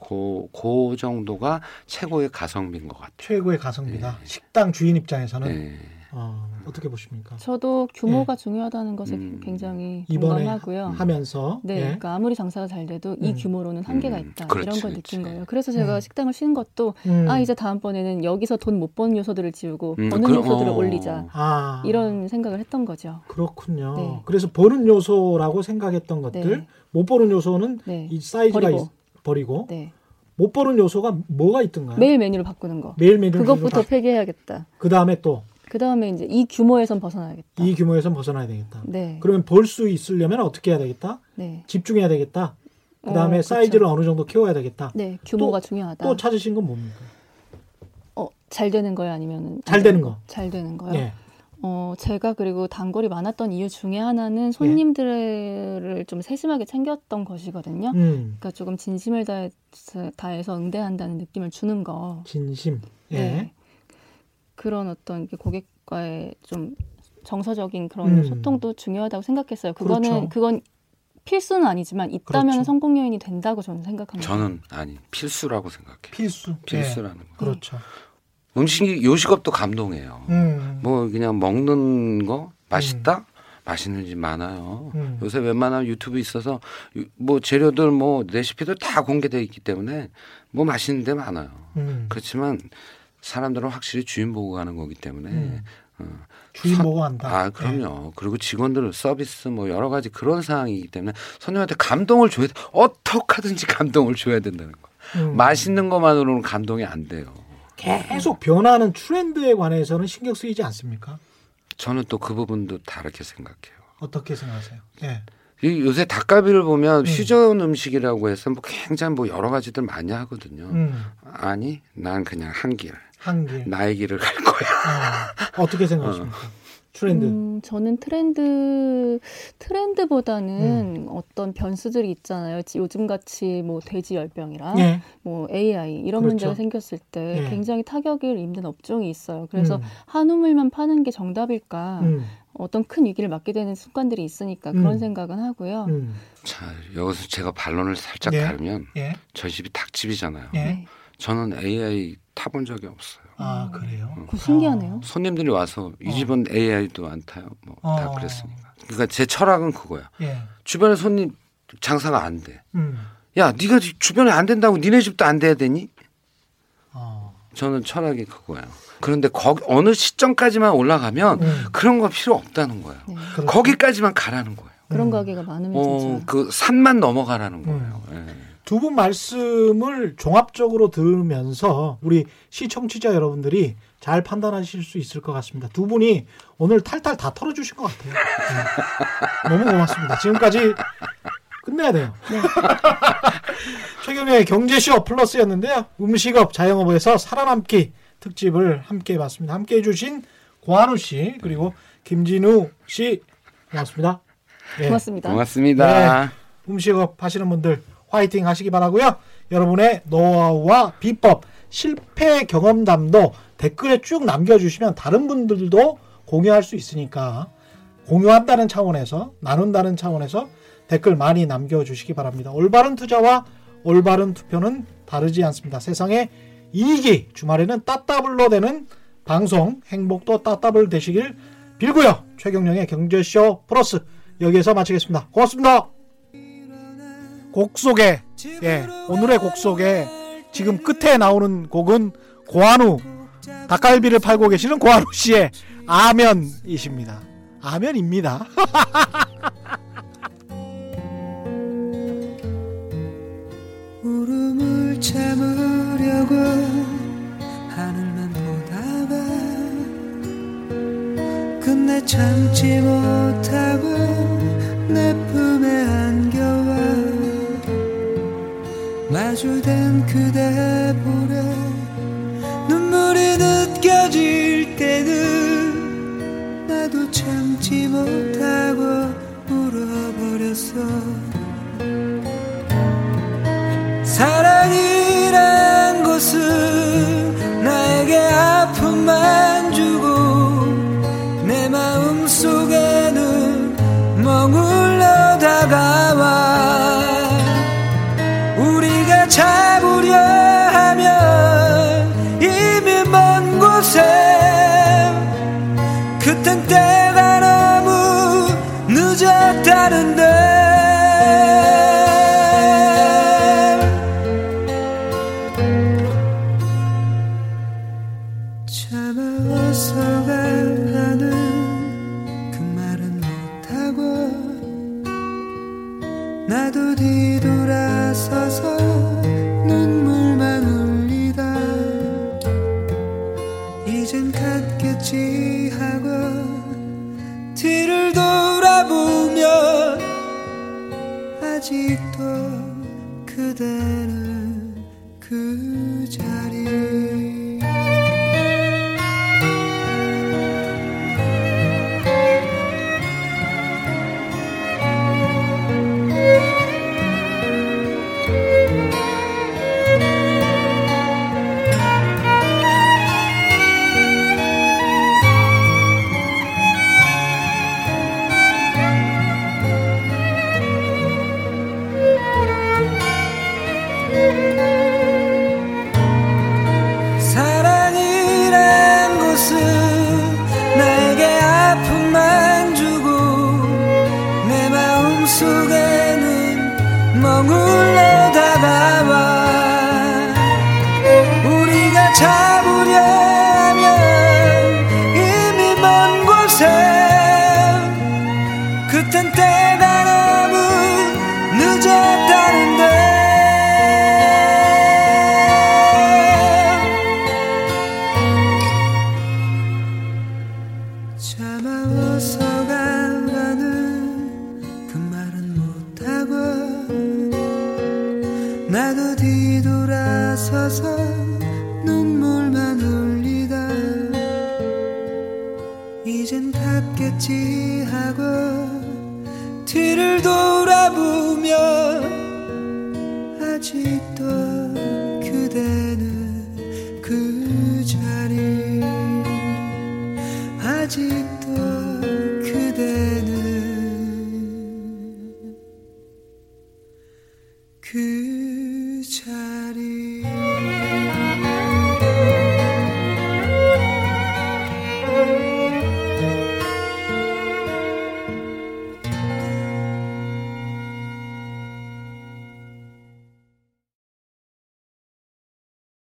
그, 그 정도가 최고의 가성비인 것 같아요. 최고의 가성비다. 예. 식당 주인 입장에서는 네. 어, 어떻게 보십니까? 저도 규모가 중요하다는 것에 음. 굉장히 이번에 공감하고요. 하면서 네, 예. 그러니까 아무리 장사가 잘 돼도 이 음. 규모로는 한계가 음, 있다 그렇지, 이런 걸 그렇지. 느낀 거예요. 그래서 제가 음. 식당을 쉬는 것도 음. 아 이제 다음번에는 여기서 돈 못 버는 요소들을 지우고 음, 버는 그럼, 요소들을 어. 올리자 아, 이런 생각을 했던 거죠. 그렇군요. 네. 그래서 버는 요소라고 생각했던 것들 네. 못 버는 요소는 네, 이 사이즈가 버리고. 있- 버리고 네, 못 버는 요소가 뭐가 있던가요? 매일 메뉴를 바꾸는 거. 매일 메뉴를 그것부터 바- 폐기해야겠다. 그 다음에 또이 그 다음에 이제 이 규모에선 벗어나야겠다. 규모에서 벗어나야 되겠다. 네, 그러면 벌수 있으려면 어떻게 해야 되겠다? 네, 집중해야 되겠다. 그 다음에 어, 사이즈를 그렇죠. 어느 정도 키워야 되겠다. 네, 규모가 중요하다. 또 찾으신 건 뭡니까? 어, 잘 되는 거요, 아니면 잘 되는 거. 잘 되는 거요. 예. 어, 제가 그리고 단골이 많았던 이유 중에 하나는 손님들을 좀 세심하게 챙겼던 것이거든요. 음, 그러니까 조금 진심을 다해서, 다해서 응대한다는 느낌을 주는 거. 진심. 예. 네. 그런 어떤 고객과의 좀 정서적인 그런 음. 소통도 중요하다고 생각했어요. 그거는 그렇죠. 그건 필수는 아니지만 있다면 그렇죠. 성공 요인이 된다고 저는 생각합니다. 저는 아니 필수라고 생각해요. 필수. 예. 필수라는 거. 그렇죠. 음식 요식업도 감동해요. 음. 뭐 그냥 먹는 거 맛있다. 맛있는 집 많아요. 음. 요새 웬만하면 유튜브 있어서 유- 뭐 재료들 뭐 레시피들 다 공개돼 있기 때문에 뭐 맛있는 데 많아요. 음. 그렇지만 사람들은 확실히 주인 보고 가는 거기 때문에 음. 어, 주인 선- 보고 한다. 예. 아 그럼요. 그리고 직원들 서비스 뭐 여러 가지 그런 상황이기 때문에 손님한테 감동을 줘야 돼. 어떻게든지 <laughs> 감동을 줘야 된다는 거. 예. 음. 맛있는 것만으로는 감동이 안 돼요. 계속 변하는 트렌드에 관해서는 신경 쓰이지 않습니까? 저는 또 그 부분도 다르게 생각해요. 어떻게 생각하세요? 예. 이 요새 닭갈비를 보면 음. 퓨전 음식이라고 해서 뭐 굉장히 뭐 여러 가지들 많이 하거든요. 음. 아니, 난 그냥 한 길, 한 길. 나의 길을 갈 거야. 어, 어떻게 생각하십니까? 트렌드. 음, 저는 트렌드 트렌드보다는 음. 어떤 변수들이 있잖아요. 지- 요즘 같이 뭐 돼지 열병이랑 예. 뭐 AI 이런 그렇죠. 문제가 생겼을 때 예. 굉장히 타격을 입는 업종이 있어요. 그래서 음. 한우물만 파는 게 정답일까? 음. 어떤 큰 위기를 맞게 되는 순간들이 있으니까 음. 그런 생각은 하고요. 음. 자 여기서 제가 반론을 살짝 예. 다르면 예. 저희 집이 닭집이잖아요. 저는 AI 타본 적이 없어요. 아 그래요. 그거 신기하네요. 손님들이 와서 이 집은 AI도 안 타요. 뭐다 어. 그랬으니까. 그러니까 제 철학은 그거야. 예. 주변에 손님 장사가 안 돼. 음. 야, 네가 주변에 안 된다고 니네 집도 안 돼야 되니? 어. 저는 철학이 그거예요. 그런데 거기 어느 시점까지만 올라가면 음. 그런 거 필요 없다는 거예요. 네. 그렇죠. 거기까지만 가라는 거예요. 그런 음. 가게가 많으면 어, 진짜 그 산만 넘어가라는 거예요. 예. 두 분 말씀을 종합적으로 들으면서 우리 시청취자 여러분들이 잘 판단하실 수 있을 것 같습니다. 두 분이 오늘 탈탈 다 털어주신 것 같아요. 네. 너무 고맙습니다. 지금까지 끝내야 돼요. <laughs> 최경영의 경제쇼 플러스였는데요. 음식업 자영업에서 살아남기 특집을 함께 해봤습니다. 함께 해주신 고한우 씨 그리고 김진우 씨 고맙습니다. 예. 고맙습니다. 고맙습니다. 음식업 하시는 분들 화이팅 하시기 바라고요. 여러분의 노하우와 비법, 실패 경험담도 댓글에 쭉 남겨주시면 다른 분들도 공유할 수 있으니까 공유한다는 차원에서 나눈다는 차원에서 댓글 많이 남겨주시기 바랍니다. 올바른 투자와 올바른 투표는 다르지 않습니다. 세상에 이익이 주말에는 따따블로 되는 방송 행복도 따따블 되시길 빌고요. 최경령의 경제쇼 플러스 여기에서 마치겠습니다. 고맙습니다. 곡 속에 예 오늘의 곡 속에 지금 끝에 나오는 곡은 고한우 닭갈비를 팔고 계시는 고한우 씨의 아면이십니다. 아면입니다. <laughs> 울음을 참으려고 하늘만 보다가 끝내 참지 못하고 내 품에 마주된 그대 볼에 눈물이 느껴질 때는 나도 참지 못하